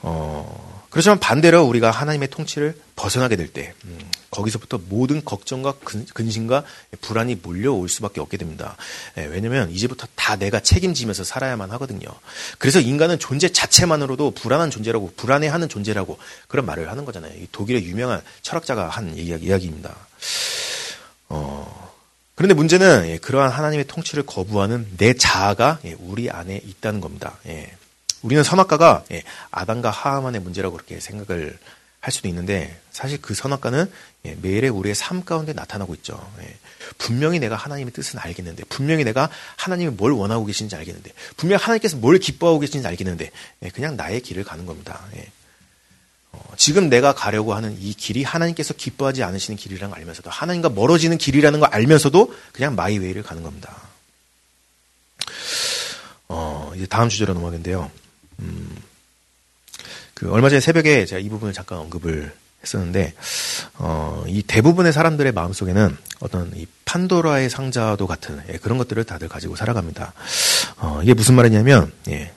어, 그렇지만 반대로 우리가 하나님의 통치를 벗어나게 될 때, 음, 거기서부터 모든 걱정과 근 심과 불안이 몰려올 수밖에 없게 됩니다. 예, 왜냐면 이제부터 다 내가 책임지면서 살아야만 하거든요. 그래서 인간은 존재 자체만으로도 불안한 존재라고, 불안해하는 존재라고 그런 말을 하는 거잖아요. 독일의 유명한 철학자가 한 이야기, 이야기입니다. 어, 그런데 문제는 예, 그러한 하나님의 통치를 거부하는 내 자아가 예, 우리 안에 있다는 겁니다. 예. 우리는 선악과가 예, 아담과 하하만의 문제라고 그렇게 생각을 할 수도 있는데 사실 그 선악과는 예, 매일의 우리의 삶 가운데 나타나고 있죠. 예. 분명히 내가 하나님의 뜻은 알겠는데, 분명히 내가 하나님이 뭘 원하고 계신지 알겠는데, 분명히 하나님께서 뭘 기뻐하고 계신지 알겠는데, 예, 그냥 나의 길을 가는 겁니다. 예. 어, 지금 내가 가려고 하는 이 길이 하나님께서 기뻐하지 않으시는 길이라는 걸 알면서도, 하나님과 멀어지는 길이라는 걸 알면서도 그냥 마이웨이를 가는 겁니다. 어, 이제 다음 주제로 넘어가는데요. 음, 그 얼마 전에 새벽에 제가 이 부분을 잠깐 언급을 했었는데 어, 이 대부분의 사람들의 마음 속에는 어떤 이 판도라의 상자도 같은 예, 그런 것들을 다들 가지고 살아갑니다. 어, 이게 무슨 말이냐면 예,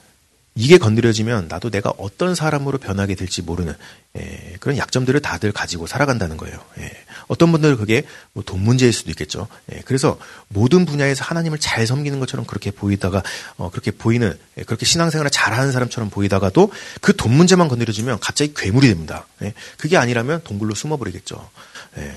이게 건드려지면 나도 내가 어떤 사람으로 변하게 될지 모르는 예, 그런 약점들을 다들 가지고 살아간다는 거예요. 예, 어떤 분들은 그게 뭐 돈 문제일 수도 있겠죠. 예, 그래서 모든 분야에서 하나님을 잘 섬기는 것처럼 그렇게 보이다가 어, 그렇게 보이는 예, 그렇게 신앙생활을 잘하는 사람처럼 보이다가도 그 돈 문제만 건드려지면 갑자기 괴물이 됩니다. 예, 그게 아니라면 동굴로 숨어버리겠죠. 예,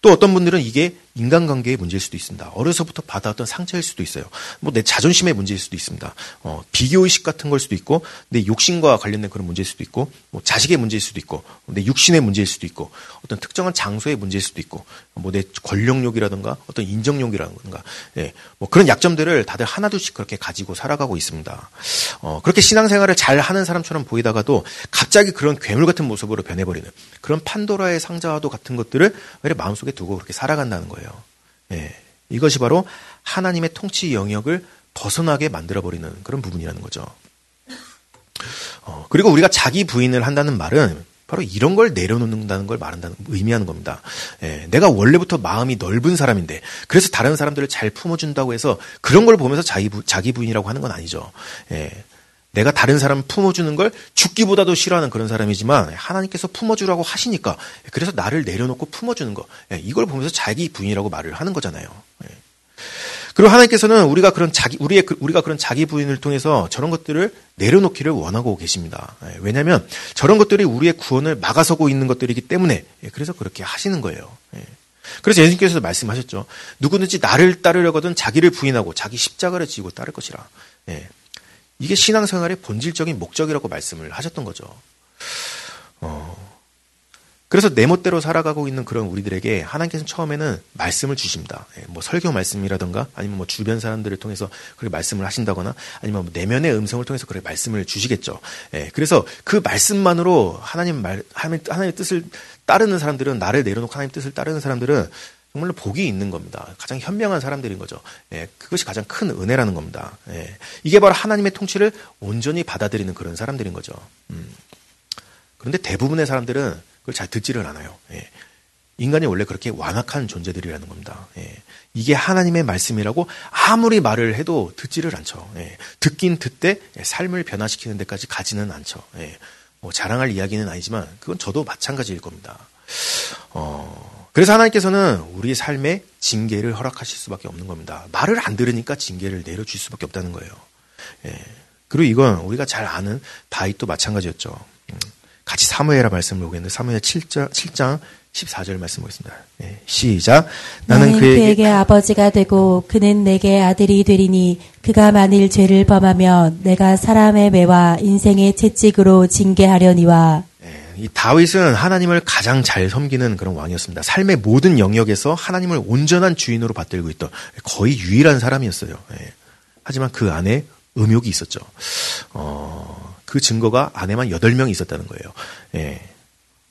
또 어떤 분들은 이게 인간관계의 문제일 수도 있습니다. 어려서부터 받아왔던 상처일 수도 있어요. 뭐 내 자존심의 문제일 수도 있습니다. 어, 비교의식 같은 걸 수도 있고, 내 욕심과 관련된 그런 문제일 수도 있고, 뭐 자식의 문제일 수도 있고, 내 육신의 문제일 수도 있고, 어떤 특정한 장소의 문제일 수도 있고, 뭐 내 권력욕이라든가 어떤 인정욕이라든가, 예, 뭐 그런 약점들을 다들 하나둘씩 그렇게 가지고 살아가고 있습니다. 어, 그렇게 신앙생활을 잘 하는 사람처럼 보이다가도 갑자기 그런 괴물 같은 모습으로 변해버리는 그런 판도라의 상자와도 같은 것들을 마음속에 두고 그렇게 살아간다는 거예요. 예, 이것이 바로 하나님의 통치 영역을 벗어나게 만들어버리는 그런 부분이라는 거죠. 어, 그리고 우리가 자기 부인을 한다는 말은 바로 이런 걸 내려놓는다는 걸 말한다는 의미하는 겁니다. 예, 내가 원래부터 마음이 넓은 사람인데 그래서 다른 사람들을 잘 품어준다고 해서 그런 걸 보면서 자기 부, 자기 부인이라고 하는 건 아니죠. 예, 내가 다른 사람 품어주는 걸 죽기보다도 싫어하는 그런 사람이지만 하나님께서 품어주라고 하시니까 그래서 나를 내려놓고 품어주는 거 예, 이걸 보면서 자기 부인이라고 말을 하는 거잖아요. 예. 그리고 하나님께서는 우리가 그런 자기 우리의 그, 우리가 그런 자기 부인을 통해서 저런 것들을 내려놓기를 원하고 계십니다. 예, 왜냐하면 저런 것들이 우리의 구원을 막아서고 있는 것들이기 때문에 그래서 그렇게 하시는 거예요. 그래서 예수님께서도 말씀하셨죠. 누구든지 나를 따르려거든 자기를 부인하고 자기 십자가를 지고 따를 것이라. 예. 이게 신앙생활의 본질적인 목적이라고 말씀을 하셨던 거죠. 어, 그래서 내 멋대로 살아가고 있는 그런 우리들에게 하나님께서는 처음에는 말씀을 주십니다. 예, 뭐 설교 말씀이라던가 아니면 뭐 주변 사람들을 통해서 그렇게 말씀을 하신다거나 아니면 뭐 내면의 음성을 통해서 그렇게 말씀을 주시겠죠. 예, 그래서 그 말씀만으로 하나님 말 하나님 하나님의 뜻을 따르는 사람들은 나를 내려놓고 하나님 뜻을 따르는 사람들은 정말로 복이 있는 겁니다. 가장 현명한 사람들인 거죠. 예, 그것이 가장 큰 은혜라는 겁니다. 예, 이게 바로 하나님의 통치를 온전히 받아들이는 그런 사람들인 거죠. 음. 그런데 대부분의 사람들은 그걸 잘 듣지를 않아요. 예. 인간이 원래 그렇게 완악한 존재들이라는 겁니다. 예. 이게 하나님의 말씀이라고 아무리 말을 해도 듣지를 않죠. 예. 듣긴 듣되 삶을 변화시키는 데까지 가지는 않죠. 예. 뭐 자랑할 이야기는 아니지만 그건 저도 마찬가지일 겁니다. 어, 그래서 하나님께서는 우리의 삶에 징계를 허락하실 수밖에 없는 겁니다. 말을 안 들으니까 징계를 내려줄 수밖에 없다는 거예요. 예. 그리고 이건 우리가 잘 아는 다윗도 마찬가지였죠. 음. 같이 사무엘라 말씀을 보겠는데 사무엘 7장, 7장 14절 말씀 보겠습니다. 네, 시작. 나는, 나는 그에게, 그에게, 아버지가 되고 그는 내게 아들이 되리니 그가 만일 죄를 범하면 내가 사람의 매와 인생의 채찍으로 징계하려니와 네, 이 다윗은 하나님을 가장 잘 섬기는 그런 왕이었습니다. 삶의 모든 영역에서 하나님을 온전한 주인으로 받들고 있던 거의 유일한 사람이었어요. 네. 하지만 그 안에 음욕이 있었죠. 어, 그 증거가 아내만 8명이 있었다는 거예요. 예.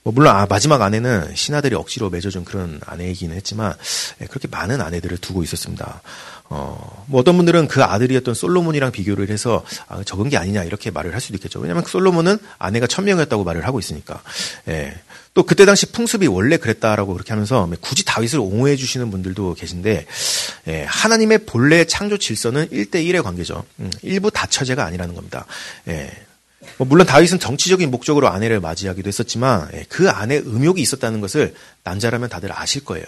뭐 물론 아, 마지막 아내는 신하들이 억지로 맺어준 그런 아내이기는 했지만 예, 그렇게 많은 아내들을 두고 있었습니다. 어, 뭐 어떤 분들은 그 아들이었던 솔로몬이랑 비교를 해서 아, 적은 게 아니냐 이렇게 말을 할 수도 있겠죠. 왜냐하면 그 솔로몬은 아내가 천 명이었다고 말을 하고 있으니까. 예. 또 그때 당시 풍습이 원래 그랬다라고 그렇게 하면서 굳이 다윗을 옹호해 주시는 분들도 계신데 예, 하나님의 본래 창조 질서는 1대 1의 관계죠. 음, 일부 다처제가 아니라는 겁니다. 예, 뭐 물론 다윗은 정치적인 목적으로 아내를 맞이하기도 했었지만 예, 그 안에 음욕이 있었다는 것을 남자라면 다들 아실 거예요.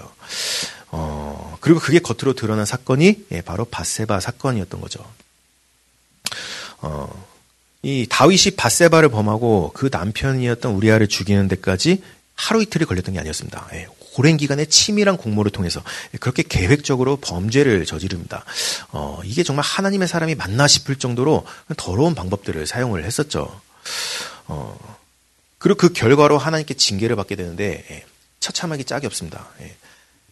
어, 그리고 그게 겉으로 드러난 사건이 예, 바로 바세바 사건이었던 거죠. 어, 이 다윗이 바세바를 범하고 그 남편이었던 우리아를 죽이는 데까지 하루 이틀이 걸렸던 게 아니었습니다. 예, 오랜 기간의 치밀한 공모를 통해서 그렇게 계획적으로 범죄를 저지릅니다. 어, 이게 정말 하나님의 사람이 맞나 싶을 정도로 더러운 방법들을 사용을 했었죠. 어, 그리고 그 결과로 하나님께 징계를 받게 되는데 예, 처참하기 짝이 없습니다. 예,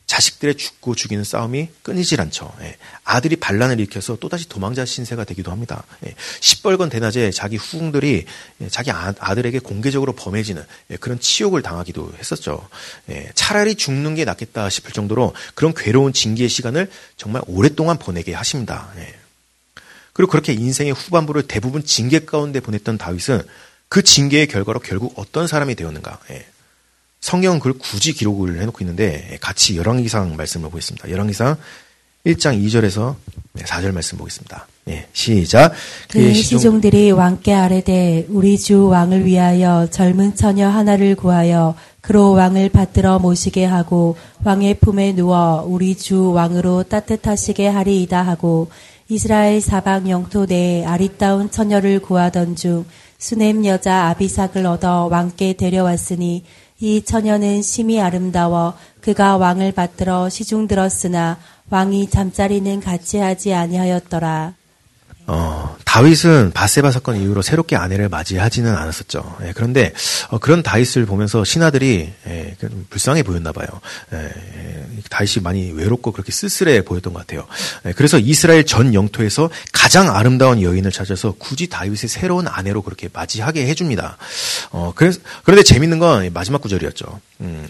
자식들의 죽고 죽이는 싸움이 끊이질 않죠. 예. 아들이 반란을 일으켜서 또다시 도망자 신세가 되기도 합니다. 예. 시뻘건 대낮에 자기 후궁들이 예, 자기 아, 들에게 공개적으로 범해지는 예, 그런 치욕을 당하기도 했었죠. 예. 차라리 죽는 게 낫겠다 싶을 정도로 그런 괴로운 징계의 시간을 정말 오랫동안 보내게 하십니다. 예. 그리고 그렇게 인생의 후반부를 대부분 징계 가운데 보냈던 다윗은 그 징계의 결과로 결국 어떤 사람이 되었는가? 성경은 그걸 굳이 기록을 해놓고 있는데 같이 열왕기상 말씀을 보겠습니다. 열왕기상 1장 2절에서 4절 말씀 보겠습니다. 예, 시작. 그 시종들이 왕께 아뢰되 우리 주 왕을 위하여 젊은 처녀 하나를 구하여 그로 왕을 받들어 모시게 하고 왕의 품에 누워 우리 주 왕으로 따뜻하시게 하리이다 하고 이스라엘 사방 영토 내에 아리따운 처녀를 구하던 중 수넴 여자 아비삭을 얻어 왕께 데려왔으니 이 처녀는 심히 아름다워 그가 왕을 받들어 시중 들었으나 왕이 잠자리는 같이 하지 아니하였더라. 어, 다윗은 바세바 사건 이후로 새롭게 아내를 맞이하지는 않았었죠. 예, 그런데 어, 그런 다윗을 보면서 신하들이 예, 불쌍해 보였나 봐요. 예, 예, 다윗이 많이 외롭고 그렇게 쓸쓸해 보였던 것 같아요. 예, 그래서 이스라엘 전 영토에서 가장 아름다운 여인을 찾아서 굳이 다윗의 새로운 아내로 그렇게 맞이하게 해줍니다. 어, 그래서 그런데 재밌는 건 마지막 구절이었죠. 음,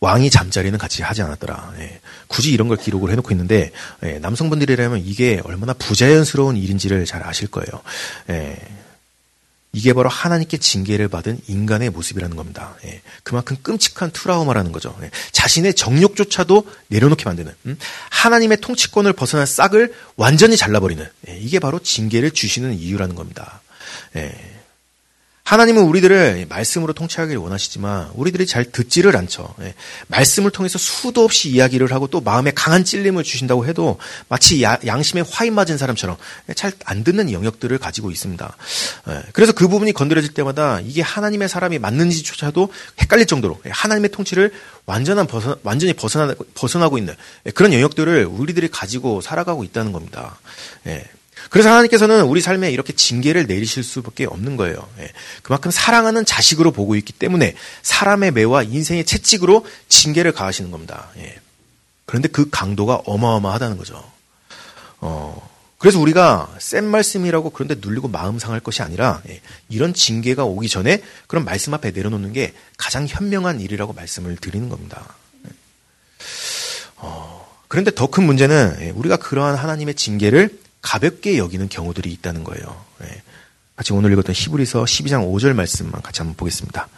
왕이 잠자리는 같이 하지 않았더라. 예. 굳이 이런 걸 기록을 해놓고 있는데 예. 남성분들이라면 이게 얼마나 부자연스러운 일인지를 잘 아실 거예요. 예. 이게 바로 하나님께 징계를 받은 인간의 모습이라는 겁니다. 예. 그만큼 끔찍한 트라우마라는 거죠. 예. 자신의 정욕조차도 내려놓게 만드는 음? 하나님의 통치권을 벗어난 싹을 완전히 잘라버리는 예. 이게 바로 징계를 주시는 이유라는 겁니다. 예. 하나님은 우리들을 말씀으로 통치하기를 원하시지만 우리들이 잘 듣지를 않죠. 예. 말씀을 통해서 수도 없이 이야기를 하고 또 마음에 강한 찔림을 주신다고 해도 마치 야, 양심에 화인 맞은 사람처럼 잘 안 듣는 영역들을 가지고 있습니다. 예. 그래서 그 부분이 건드려질 때마다 이게 하나님의 사람이 맞는지조차도 헷갈릴 정도로 예. 하나님의 통치를 완전한 벗어, 완전히 벗어나, 벗어나고 있는 예. 그런 영역들을 우리들이 가지고 살아가고 있다는 겁니다. 예. 그래서 하나님께서는 우리 삶에 이렇게 징계를 내리실 수밖에 없는 거예요. 예. 그만큼 사랑하는 자식으로 보고 있기 때문에 사람의 매와 인생의 채찍으로 징계를 가하시는 겁니다. 예. 그런데 그 강도가 어마어마하다는 거죠. 어, 그래서 우리가 센 말씀이라고 그런데 눌리고 마음 상할 것이 아니라 예, 이런 징계가 오기 전에 그런 말씀 앞에 내려놓는 게 가장 현명한 일이라고 말씀을 드리는 겁니다. 예. 어, 그런데 더 큰 문제는 예, 우리가 그러한 하나님의 징계를 가볍게 여기는 경우들이 있다는 거예요. 예. 같이 오늘 읽었던 히브리서 12장 5절 말씀만 같이 한번 보겠습니다.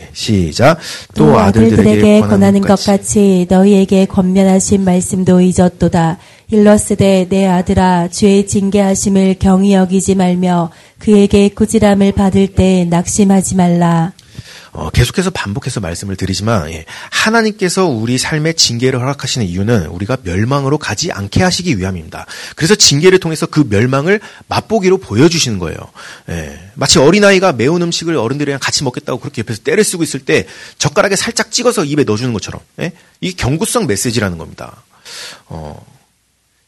예, 시작. 또, 또 아들들에게 권하는 것 같이 너희에게 권면하신 말씀도 잊었도다. 일러스되 내 아들아 죄의 징계하심을 경히 여기지 말며 그에게 꾸지람을 받을 때 낙심하지 말라. 어, 계속해서 반복해서 말씀을 드리지만 예, 하나님께서 우리 삶의 징계를 허락하시는 이유는 우리가 멸망으로 가지 않게 하시기 위함입니다. 그래서 징계를 통해서 그 멸망을 맛보기로 보여주시는 거예요. 예, 마치 어린아이가 매운 음식을 어른들이랑 같이 먹겠다고 그렇게 옆에서 때를 쓰고 있을 때 젓가락에 살짝 찍어서 입에 넣어주는 것처럼 예, 이게 경고성 메시지라는 겁니다. 어,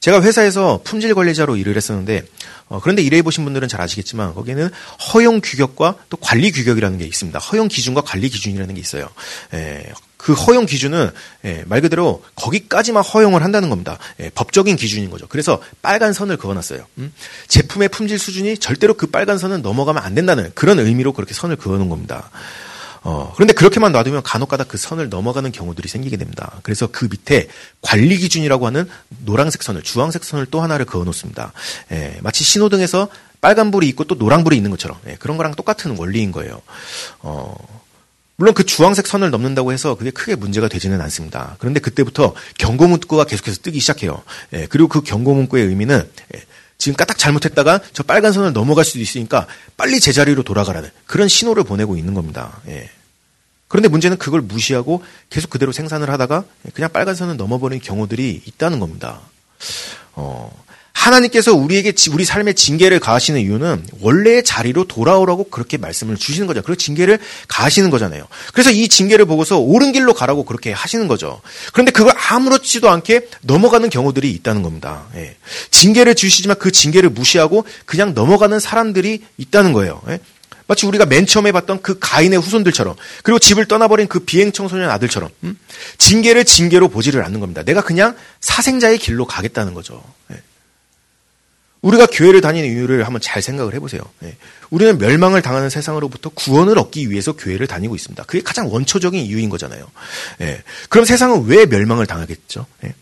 제가 회사에서 품질 관리자로 일을 했었는데 어, 그런데 일해 보신 분들은 잘 아시겠지만 거기에는 허용 규격과 또 관리 규격이라는 게 있습니다. 허용 기준과 관리 기준이라는 게 있어요. 에, 그 허용 기준은 에, 말 그대로 거기까지만 허용을 한다는 겁니다. 에, 법적인 기준인 거죠. 그래서 빨간 선을 그어놨어요. 음? 제품의 품질 수준이 절대로 그 빨간 선은 넘어가면 안 된다는 그런 의미로 그렇게 선을 그어놓은 겁니다. 어, 그런데 그렇게만 놔두면 간혹가다 그 선을 넘어가는 경우들이 생기게 됩니다. 그래서 그 밑에 관리 기준이라고 하는 노란색 선을, 주황색 선을 또 하나를 그어 놓습니다. 예, 마치 신호등에서 빨간불이 있고 또 노란불이 있는 것처럼 예, 그런 거랑 똑같은 원리인 거예요. 어, 물론 그 주황색 선을 넘는다고 해서 그게 크게 문제가 되지는 않습니다. 그런데 그때부터 경고 문구가 계속해서 뜨기 시작해요. 예, 그리고 그 경고 문구의 의미는 예, 지금 까딱 잘못했다가 저 빨간 선을 넘어갈 수도 있으니까 빨리 제자리로 돌아가라는 그런 신호를 보내고 있는 겁니다. 예. 그런데 문제는 그걸 무시하고 계속 그대로 생산을 하다가 그냥 빨간 선을 넘어버린 경우들이 있다는 겁니다. 어, 하나님께서 우리에게 우리 삶의 징계를 가하시는 이유는 원래의 자리로 돌아오라고 그렇게 말씀을 주시는 거죠. 그리고 징계를 가하시는 거잖아요. 그래서 이 징계를 보고서 옳은 길로 가라고 그렇게 하시는 거죠. 그런데 그걸 아무렇지도 않게 넘어가는 경우들이 있다는 겁니다. 예. 징계를 주시지만 그 징계를 무시하고 그냥 넘어가는 사람들이 있다는 거예요. 예. 마치 우리가 맨 처음에 봤던 그 가인의 후손들처럼 그리고 집을 떠나버린 그 비행 청소년 아들처럼 음? 징계를 징계로 보지를 않는 겁니다. 내가 그냥 사생자의 길로 가겠다는 거죠. 예. 우리가 교회를 다니는 이유를 한번 잘 생각을 해보세요. 예. 우리는 멸망을 당하는 세상으로부터 구원을 얻기 위해서 교회를 다니고 있습니다. 그게 가장 원초적인 이유인 거잖아요. 예. 그럼 세상은 왜 멸망을 당하겠죠? 예.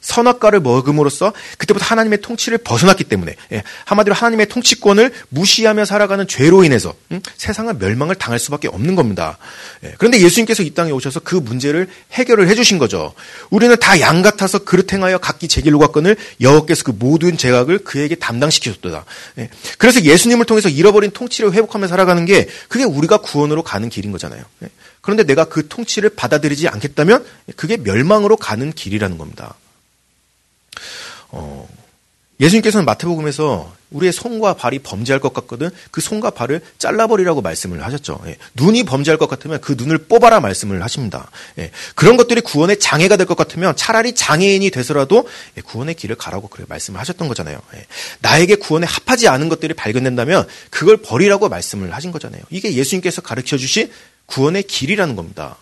선악과를 먹음으로써 그때부터 하나님의 통치를 벗어났기 때문에 예, 한마디로 하나님의 통치권을 무시하며 살아가는 죄로 인해서 음, 세상은 멸망을 당할 수밖에 없는 겁니다. 예, 그런데 예수님께서 이 땅에 오셔서 그 문제를 해결을 해주신 거죠. 우리는 다 양 같아서 그릇 행하여 각기 제 길로 갔건을 여호께서 그 모든 죄악을 그에게 담당시키셨도다. 예, 그래서 예수님을 통해서 잃어버린 통치를 회복하며 살아가는 게 그게 우리가 구원으로 가는 길인 거잖아요. 예, 그런데 내가 그 통치를 받아들이지 않겠다면 그게 멸망으로 가는 길이라는 겁니다. 어, 예수님께서는 마태복음에서 우리의 손과 발이 범죄할 것 같거든 그 손과 발을 잘라버리라고 말씀을 하셨죠. 예. 눈이 범죄할 것 같으면 그 눈을 뽑아라 말씀을 하십니다. 예. 그런 것들이 구원의 장애가 될 것 같으면 차라리 장애인이 돼서라도 예, 구원의 길을 가라고 그렇게 말씀을 하셨던 거잖아요. 예. 나에게 구원에 합하지 않은 것들이 발견된다면 그걸 버리라고 말씀을 하신 거잖아요. 이게 예수님께서 가르쳐 주신 구원의 길이라는 겁니다.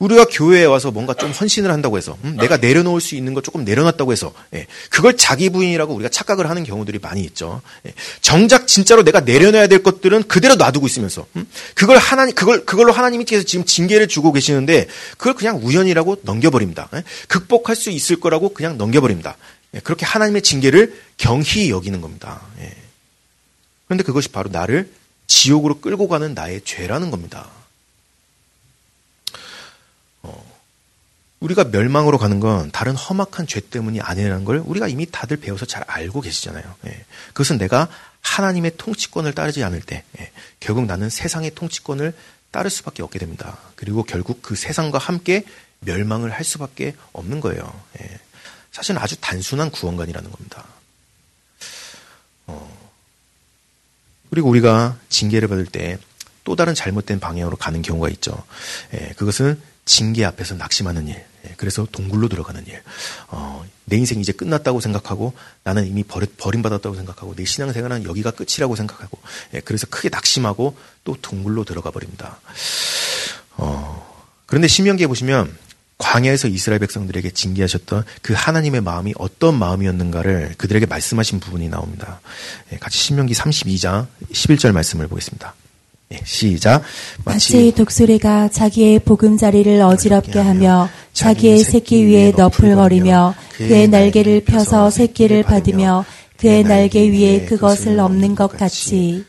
예. 우리가 교회에 와서 뭔가 좀 헌신을 한다고 해서 음, 내가 내려놓을 수 있는 거 조금 내려놨다고 해서 예, 그걸 자기 부인이라고 우리가 착각을 하는 경우들이 많이 있죠. 예, 정작 진짜로 내가 내려놔야 될 것들은 그대로 놔두고 있으면서 음, 그걸 하나님 그걸 그걸로 하나님께서 지금 징계를 주고 계시는데 그걸 그냥 우연이라고 넘겨버립니다. 예, 극복할 수 있을 거라고 그냥 넘겨버립니다. 예, 그렇게 하나님의 징계를 경히 여기는 겁니다. 예. 그런데 그것이 바로 나를 지옥으로 끌고 가는 나의 죄라는 겁니다. 우리가 멸망으로 가는 건 다른 험악한 죄 때문이 아니라는 걸 우리가 이미 다들 배워서 잘 알고 계시잖아요. 예. 그것은 내가 하나님의 통치권을 따르지 않을 때 예, 결국 나는 세상의 통치권을 따를 수밖에 없게 됩니다. 그리고 결국 그 세상과 함께 멸망을 할 수밖에 없는 거예요. 예, 사실은 아주 단순한 구원관이라는 겁니다. 어, 그리고 우리가 징계를 받을 때 또 다른 잘못된 방향으로 가는 경우가 있죠. 예, 그것은 징계 앞에서 낙심하는 일. 예, 그래서 동굴로 들어가는 일. 어, 내 인생이 이제 끝났다고 생각하고 나는 이미 버릇, 버림받았다고 생각하고 내 신앙생활은 여기가 끝이라고 생각하고 예, 그래서 크게 낙심하고 또 동굴로 들어가 버립니다. 어, 그런데 신명기에 보시면 광야에서 이스라엘 백성들에게 징계하셨던 그 하나님의 마음이 어떤 마음이었는가를 그들에게 말씀하신 부분이 나옵니다. 예, 같이 신명기 32장 11절 말씀을 보겠습니다. 예, 시작. 마치 독수리가 자기의 보금자리를 어지럽게 하며 자기의 새끼 위에 너풀거리며 그의 날개를 펴서 새끼를 받으며 그의 날개 위에 그것을 엎는 것 같이.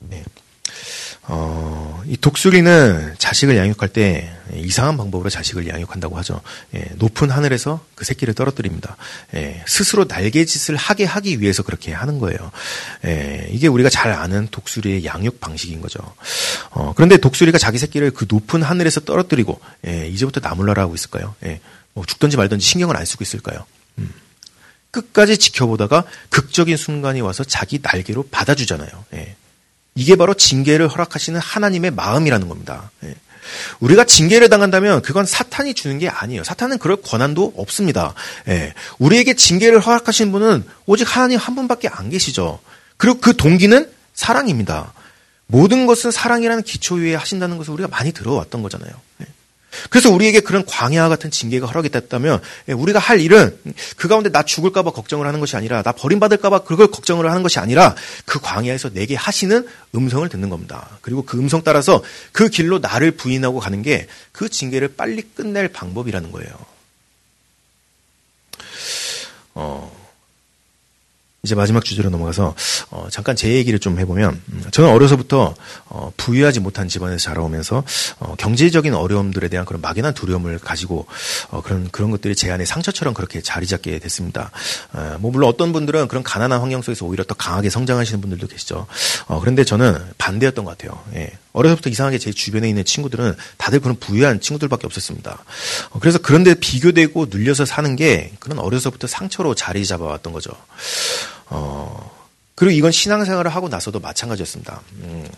네. 어, 이 독수리는 자식을 양육할 때 이상한 방법으로 자식을 양육한다고 하죠. 예, 높은 하늘에서 그 새끼를 떨어뜨립니다. 예, 스스로 날개짓을 하게 하기 위해서 그렇게 하는 거예요. 예, 이게 우리가 잘 아는 독수리의 양육 방식인 거죠. 어, 그런데 독수리가 자기 새끼를 그 높은 하늘에서 떨어뜨리고 예, 이제부터 나물러라 하고 있을까요? 예, 뭐 죽든지 말든지 신경을 안 쓰고 있을까요? 음. 끝까지 지켜보다가 극적인 순간이 와서 자기 날개로 받아주잖아요. 예. 이게 바로 징계를 허락하시는 하나님의 마음이라는 겁니다. 예. 우리가 징계를 당한다면 그건 사탄이 주는 게 아니에요. 사탄은 그럴 권한도 없습니다. 예. 우리에게 징계를 허락하시는 분은 오직 하나님 한 분밖에 안 계시죠. 그리고 그 동기는 사랑입니다. 모든 것은 사랑이라는 기초 위에 하신다는 것을 우리가 많이 들어왔던 거잖아요. 예. 그래서 우리에게 그런 광야와 같은 징계가 허락이 됐다면 예, 우리가 할 일은 그 가운데 나 죽을까봐 걱정을 하는 것이 아니라 나 버림받을까봐 그걸 걱정을 하는 것이 아니라 그 광야에서 내게 하시는 음성을 듣는 겁니다. 그리고 그 음성 따라서 그 길로 나를 부인하고 가는 게 그 징계를 빨리 끝낼 방법이라는 거예요. 이제 마지막 주제로 넘어가서 어, 잠깐 제 얘기를 좀 해보면 음, 저는 어려서부터 어, 부유하지 못한 집안에서 자라오면서 어, 경제적인 어려움들에 대한 그런 막연한 두려움을 가지고 어, 그런 그런 것들이 제 안에 상처처럼 그렇게 자리 잡게 됐습니다. 어, 뭐 물론 어떤 분들은 그런 가난한 환경 속에서 오히려 더 강하게 성장하시는 분들도 계시죠. 어, 그런데 저는 반대였던 것 같아요. 예. 어려서부터 이상하게 제 주변에 있는 친구들은 다들 그런 부유한 친구들밖에 없었습니다. 어, 그래서 그런데 비교되고 눌려서 사는 게 그런 어려서부터 상처로 자리 잡아왔던 거죠. 어, 그리고 이건 신앙생활을 하고 나서도 마찬가지였습니다. 음,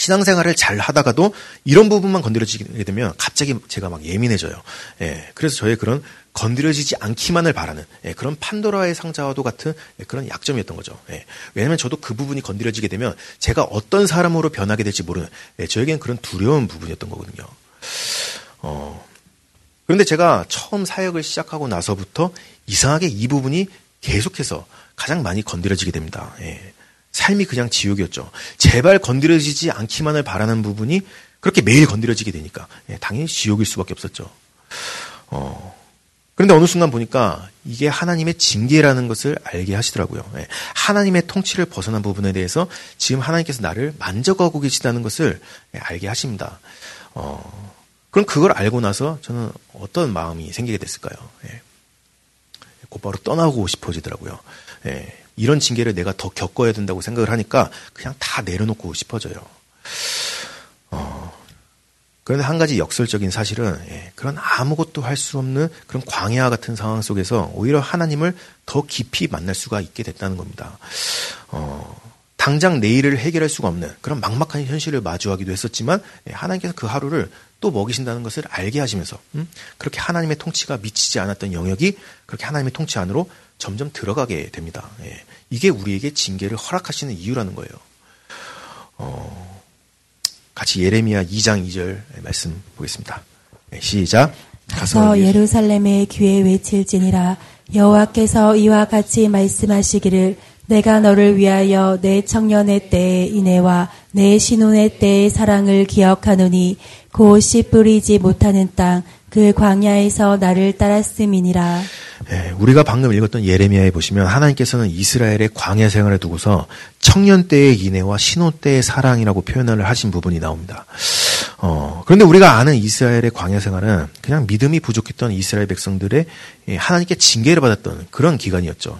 신앙생활을 잘 하다가도 이런 부분만 건드려지게 되면 갑자기 제가 막 예민해져요. 예, 그래서 저의 그런 건드려지지 않기만을 바라는 예, 그런 판도라의 상자와도 같은 예, 그런 약점이었던 거죠. 예, 왜냐하면 저도 그 부분이 건드려지게 되면 제가 어떤 사람으로 변하게 될지 모르는 예, 저에겐 그런 두려운 부분이었던 거거든요. 어, 그런데 제가 처음 사역을 시작하고 나서부터 이상하게 이 부분이 계속해서 가장 많이 건드려지게 됩니다. 예. 삶이 그냥 지옥이었죠. 제발 건드려지지 않기만을 바라는 부분이 그렇게 매일 건드려지게 되니까 예, 당연히 지옥일 수밖에 없었죠. 어, 그런데 어느 순간 보니까 이게 하나님의 징계라는 것을 알게 하시더라고요. 예, 하나님의 통치를 벗어난 부분에 대해서 지금 하나님께서 나를 만져가고 계시다는 것을 예, 알게 하십니다. 어, 그럼 그걸 알고 나서 저는 어떤 마음이 생기게 됐을까요? 예, 곧바로 떠나고 싶어지더라고요. 예, 이런 징계를 내가 더 겪어야 된다고 생각을 하니까 그냥 다 내려놓고 싶어져요. 어, 그런데 한 가지 역설적인 사실은 예, 그런 아무것도 할 수 없는 그런 광야 같은 상황 속에서 오히려 하나님을 더 깊이 만날 수가 있게 됐다는 겁니다. 어, 당장 내일을 해결할 수가 없는 그런 막막한 현실을 마주하기도 했었지만 예, 하나님께서 그 하루를 또 먹이신다는 것을 알게 하시면서 음, 그렇게 하나님의 통치가 미치지 않았던 영역이 그렇게 하나님의 통치 안으로 점점 들어가게 됩니다. 예. 이게 우리에게 징계를 허락하시는 이유라는 거예요. 어, 같이 예레미야 2장 2절 말씀 보겠습니다. 네, 시작. 가서 예루살렘의 귀에 외칠지니라 여호와께서 이와 같이 말씀하시기를 내가 너를 위하여 내 청년의 때의 인애와 내 신혼의 때의 사랑을 기억하노니 곧씨 뿌리지 못하는 땅 그 광야에서 나를 따랐음이니라. 예, 우리가 방금 읽었던 예레미야에 보시면 하나님께서는 이스라엘의 광야 생활을 두고서 청년 때의 인애와 신혼 때의 사랑이라고 표현을 하신 부분이 나옵니다. 어, 그런데 우리가 아는 이스라엘의 광야 생활은 그냥 믿음이 부족했던 이스라엘 백성들의 예, 하나님께 징계를 받았던 그런 기간이었죠.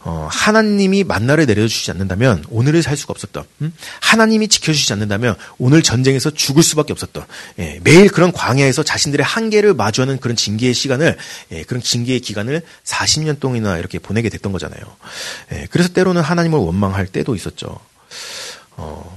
어, 하나님이 만나를 내려주시지 않는다면 오늘을 살 수가 없었던, 음? 하나님이 지켜주시지 않는다면 오늘 전쟁에서 죽을 수밖에 없었던, 예, 매일 그런 광야에서 자신들의 한계를 마주하는 그런 징계의 시간을, 예, 그런 징계의 기간을 40년 동안이나 이렇게 보내게 됐던 거잖아요. 예, 그래서 때로는 하나님을 원망할 때도 있었죠. 어,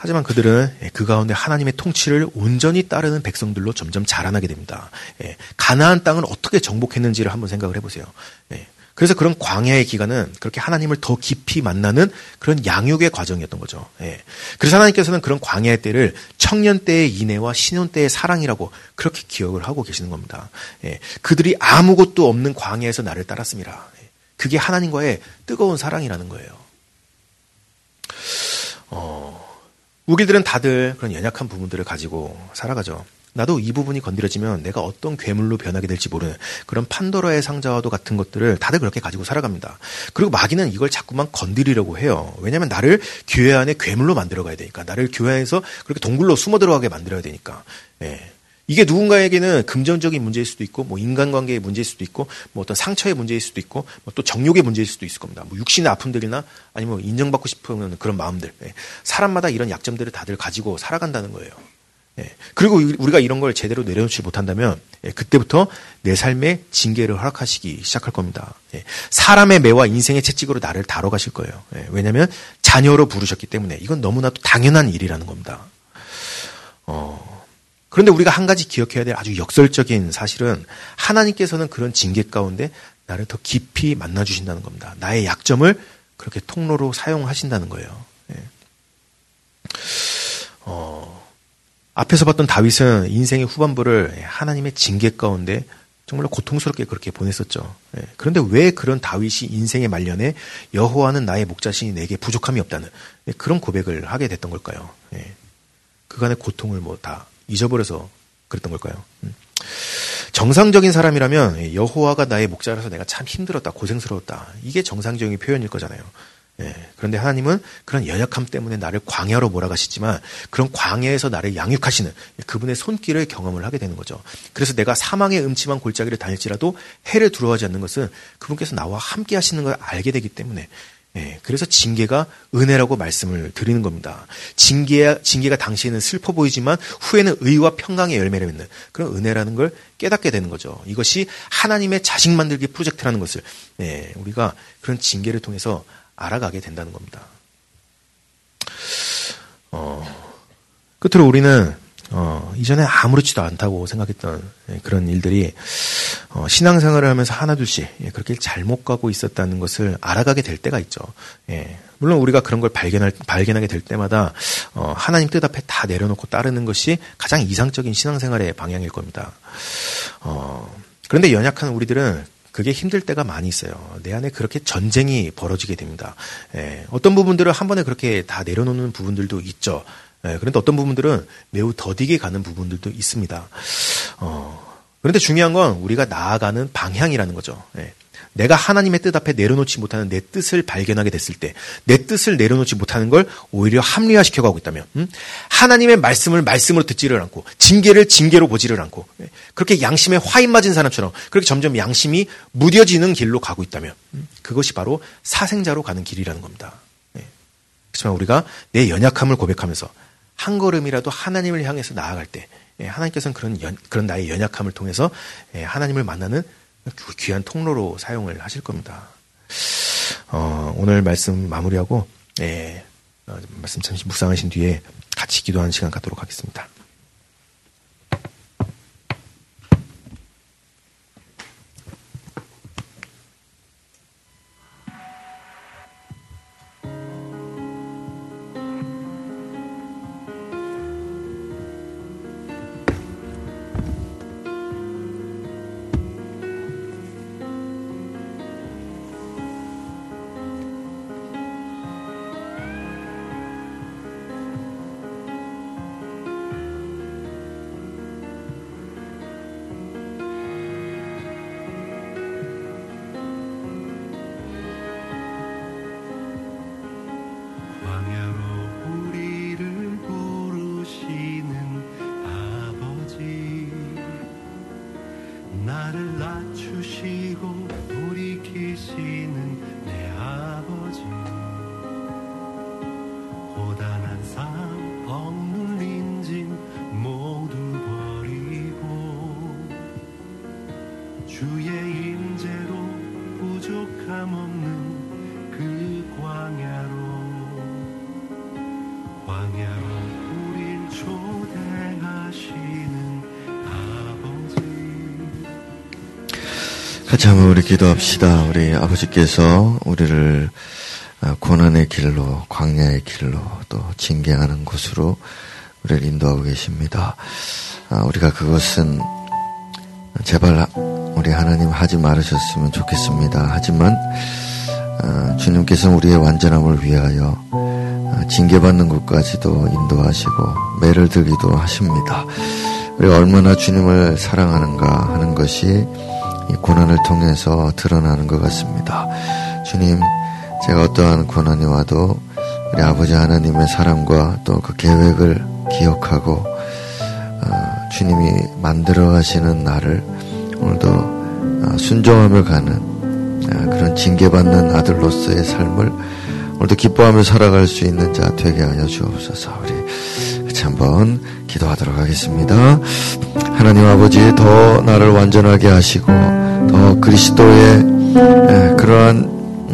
하지만 그들은 예, 그 가운데 하나님의 통치를 온전히 따르는 백성들로 점점 자라나게 됩니다. 예, 가나안 땅을 어떻게 정복했는지를 한번 생각을 해보세요. 예, 그래서 그런 광야의 기간은 그렇게 하나님을 더 깊이 만나는 그런 양육의 과정이었던 거죠. 예. 그래서 하나님께서는 그런 광야의 때를 청년 때의 인애와 신혼 때의 사랑이라고 그렇게 기억을 하고 계시는 겁니다. 예. 그들이 아무것도 없는 광야에서 나를 따랐습니다. 예. 그게 하나님과의 뜨거운 사랑이라는 거예요. 어, 우리들은 다들 그런 연약한 부분들을 가지고 살아가죠. 나도 이 부분이 건드려지면 내가 어떤 괴물로 변하게 될지 모르는 그런 판도라의 상자와도 같은 것들을 다들 그렇게 가지고 살아갑니다. 그리고 마귀는 이걸 자꾸만 건드리려고 해요. 왜냐하면 나를 교회 안에 괴물로 만들어가야 되니까. 나를 교회 안에서 그렇게 동굴로 숨어 들어가게 만들어야 되니까. 예. 이게 누군가에게는 금전적인 문제일 수도 있고, 뭐 인간관계의 문제일 수도 있고, 뭐 어떤 상처의 문제일 수도 있고, 뭐 또 정욕의 문제일 수도 있을 겁니다. 뭐 육신의 아픔들이나 아니면 뭐 인정받고 싶은 그런 마음들. 예. 사람마다 이런 약점들을 다들 가지고 살아간다는 거예요. 예. 그리고 우리가 이런 걸 제대로 내려놓지 못한다면 예. 그때부터 내 삶의 징계를 허락하시기 시작할 겁니다. 예. 사람의 매와 인생의 채찍으로 나를 다뤄 가실 거예요. 왜냐하면 자녀로 부르셨기 때문에 이건 너무나도 당연한 일이라는 겁니다. 어, 그런데 우리가 한 가지 기억해야 될 아주 역설적인 사실은 하나님께서는 그런 징계 가운데 나를 더 깊이 만나 주신다는 겁니다. 나의 약점을 그렇게 통로로 사용하신다는 거예요. 어, 앞에서 봤던 다윗은 인생의 후반부를 하나님의 징계 가운데 정말로 고통스럽게 그렇게 보냈었죠. 예. 그런데 왜 그런 다윗이 인생의 말년에 여호와는 나의 목자신이 내게 부족함이 없다는 예, 그런 고백을 하게 됐던 걸까요? 예. 그간의 고통을 뭐 다 잊어버려서 그랬던 걸까요? 음. 정상적인 사람이라면 여호와가 나의 목자라서 내가 참 힘들었다, 고생스러웠다. 이게 정상적인 표현일 거잖아요. 예, 그런데 하나님은 그런 연약함 때문에 나를 광야로 몰아가시지만 그런 광야에서 나를 양육하시는 그분의 손길을 경험을 하게 되는 거죠. 그래서 내가 사망의 음침한 골짜기를 다닐지라도 해를 두려워하지 않는 것은 그분께서 나와 함께 하시는 걸 알게 되기 때문에 예, 그래서 징계가 은혜라고 말씀을 드리는 겁니다. 징계, 징계가 당시에는 슬퍼 보이지만 후에는 의와 평강의 열매를 맺는 그런 은혜라는 걸 깨닫게 되는 거죠. 이것이 하나님의 자식 만들기 프로젝트라는 것을 예, 우리가 그런 징계를 통해서 알아가게 된다는 겁니다. 어, 끝으로 우리는 어, 이전에 아무렇지도 않다고 생각했던 예, 그런 일들이 어, 신앙생활을 하면서 하나둘씩 예, 그렇게 잘못 가고 있었다는 것을 알아가게 될 때가 있죠. 예, 물론 우리가 그런 걸 발견할, 발견하게 될 때마다 어, 하나님 뜻 앞에 다 내려놓고 따르는 것이 가장 이상적인 신앙생활의 방향일 겁니다. 어, 그런데 연약한 우리들은 그게 힘들 때가 많이 있어요. 내 안에 그렇게 전쟁이 벌어지게 됩니다. 예, 어떤 부분들을 한 번에 그렇게 다 내려놓는 부분들도 있죠. 예, 그런데 어떤 부분들은 매우 더디게 가는 부분들도 있습니다. 어, 그런데 중요한 건 우리가 나아가는 방향이라는 거죠. 예. 내가 하나님의 뜻 앞에 내려놓지 못하는 내 뜻을 발견하게 됐을 때, 내 뜻을 내려놓지 못하는 걸 오히려 합리화시켜 가고 있다면, 음? 하나님의 말씀을 말씀으로 듣지를 않고, 징계를 징계로 보지를 않고, 예, 그렇게 양심에 화인 맞은 사람처럼 그렇게 점점 양심이 무뎌지는 길로 가고 있다면, 음? 그것이 바로 사생자로 가는 길이라는 겁니다. 예. 그렇지만 우리가 내 연약함을 고백하면서 한 걸음이라도 하나님을 향해서 나아갈 때, 예, 하나님께서는 그런 연, 그런 나의 연약함을 통해서 하나님을 만나는 귀한 통로로 사용을 하실 겁니다. 어, 오늘 말씀 마무리하고 예, 어, 말씀 잠시 묵상하신 뒤에 같이 기도하는 시간 갖도록 하겠습니다. 기도합시다. 우리 아버지께서 우리를 아, 고난의 길로, 광야의 길로, 또 징계하는 곳으로 우리를 인도하고 계십니다. 아, 우리가 그것은 제발 우리 하나님 하지 말으셨으면 좋겠습니다. 하지만 아, 주님께서 우리의 완전함을 위하여 징계받는 곳까지도 인도하시고 매를 들기도 하십니다. 우리가 얼마나 주님을 사랑하는가 하는 것이 이 고난을 통해서 드러나는 것 같습니다. 주님, 제가 어떠한 고난이 와도 우리 아버지 하나님의 사랑과 또 그 계획을 기억하고 어, 주님이 만들어 가시는 나를 오늘도 어, 순종하며 가는 어, 그런 징계받는 아들로서의 삶을 오늘도 기뻐하며 살아갈 수 있는 자 되게 하여 주옵소서. 우리 같이 한번 기도하도록 하겠습니다. 하나님 아버지 더 나를 완전하게 하시고 더 그리스도의 그러한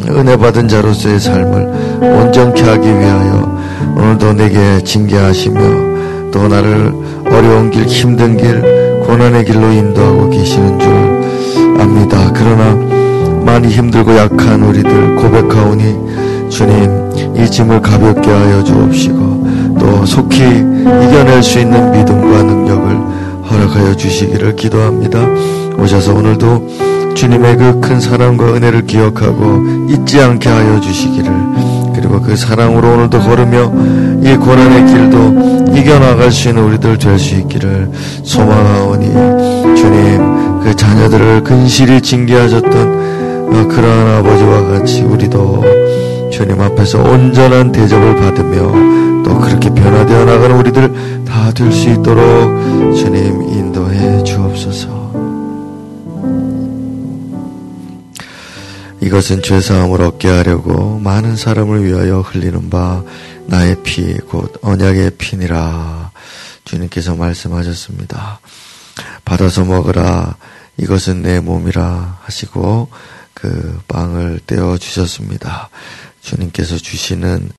은혜 받은 자로서의 삶을 온전케 하기 위하여 오늘도 내게 징계하시며 또 나를 어려운 길 힘든 길 고난의 길로 인도하고 계시는 줄 압니다. 그러나 많이 힘들고 약한 우리들 고백하오니 주님 이 짐을 가볍게 하여 주옵시고 또 속히 이겨낼 수 있는 믿음과 능력을 허락하여 주시기를 기도합니다. 오셔서 오늘도 주님의 그 큰 사랑과 은혜를 기억하고 잊지 않게 하여 주시기를 그리고 그 사랑으로 오늘도 걸으며 이 고난의 길도 이겨나갈 수 있는 우리들 될 수 있기를 소망하오니 주님 그 자녀들을 근실히 징계하셨던 어, 그러한 아버지와 같이 우리도 주님 앞에서 온전한 대접을 받으며 또 그렇게 변화되어 나가는 우리들 다 될 수 있도록 주님 인도해 주옵소서. 이것은 죄사함을 얻게 하려고 많은 사람을 위하여 흘리는 바 나의 피, 곧 언약의 피니라. 주님께서 말씀하셨습니다. 받아서 먹으라. 이것은 내 몸이라 하시고 그 빵을 떼어 주셨습니다. 주님께서 주시는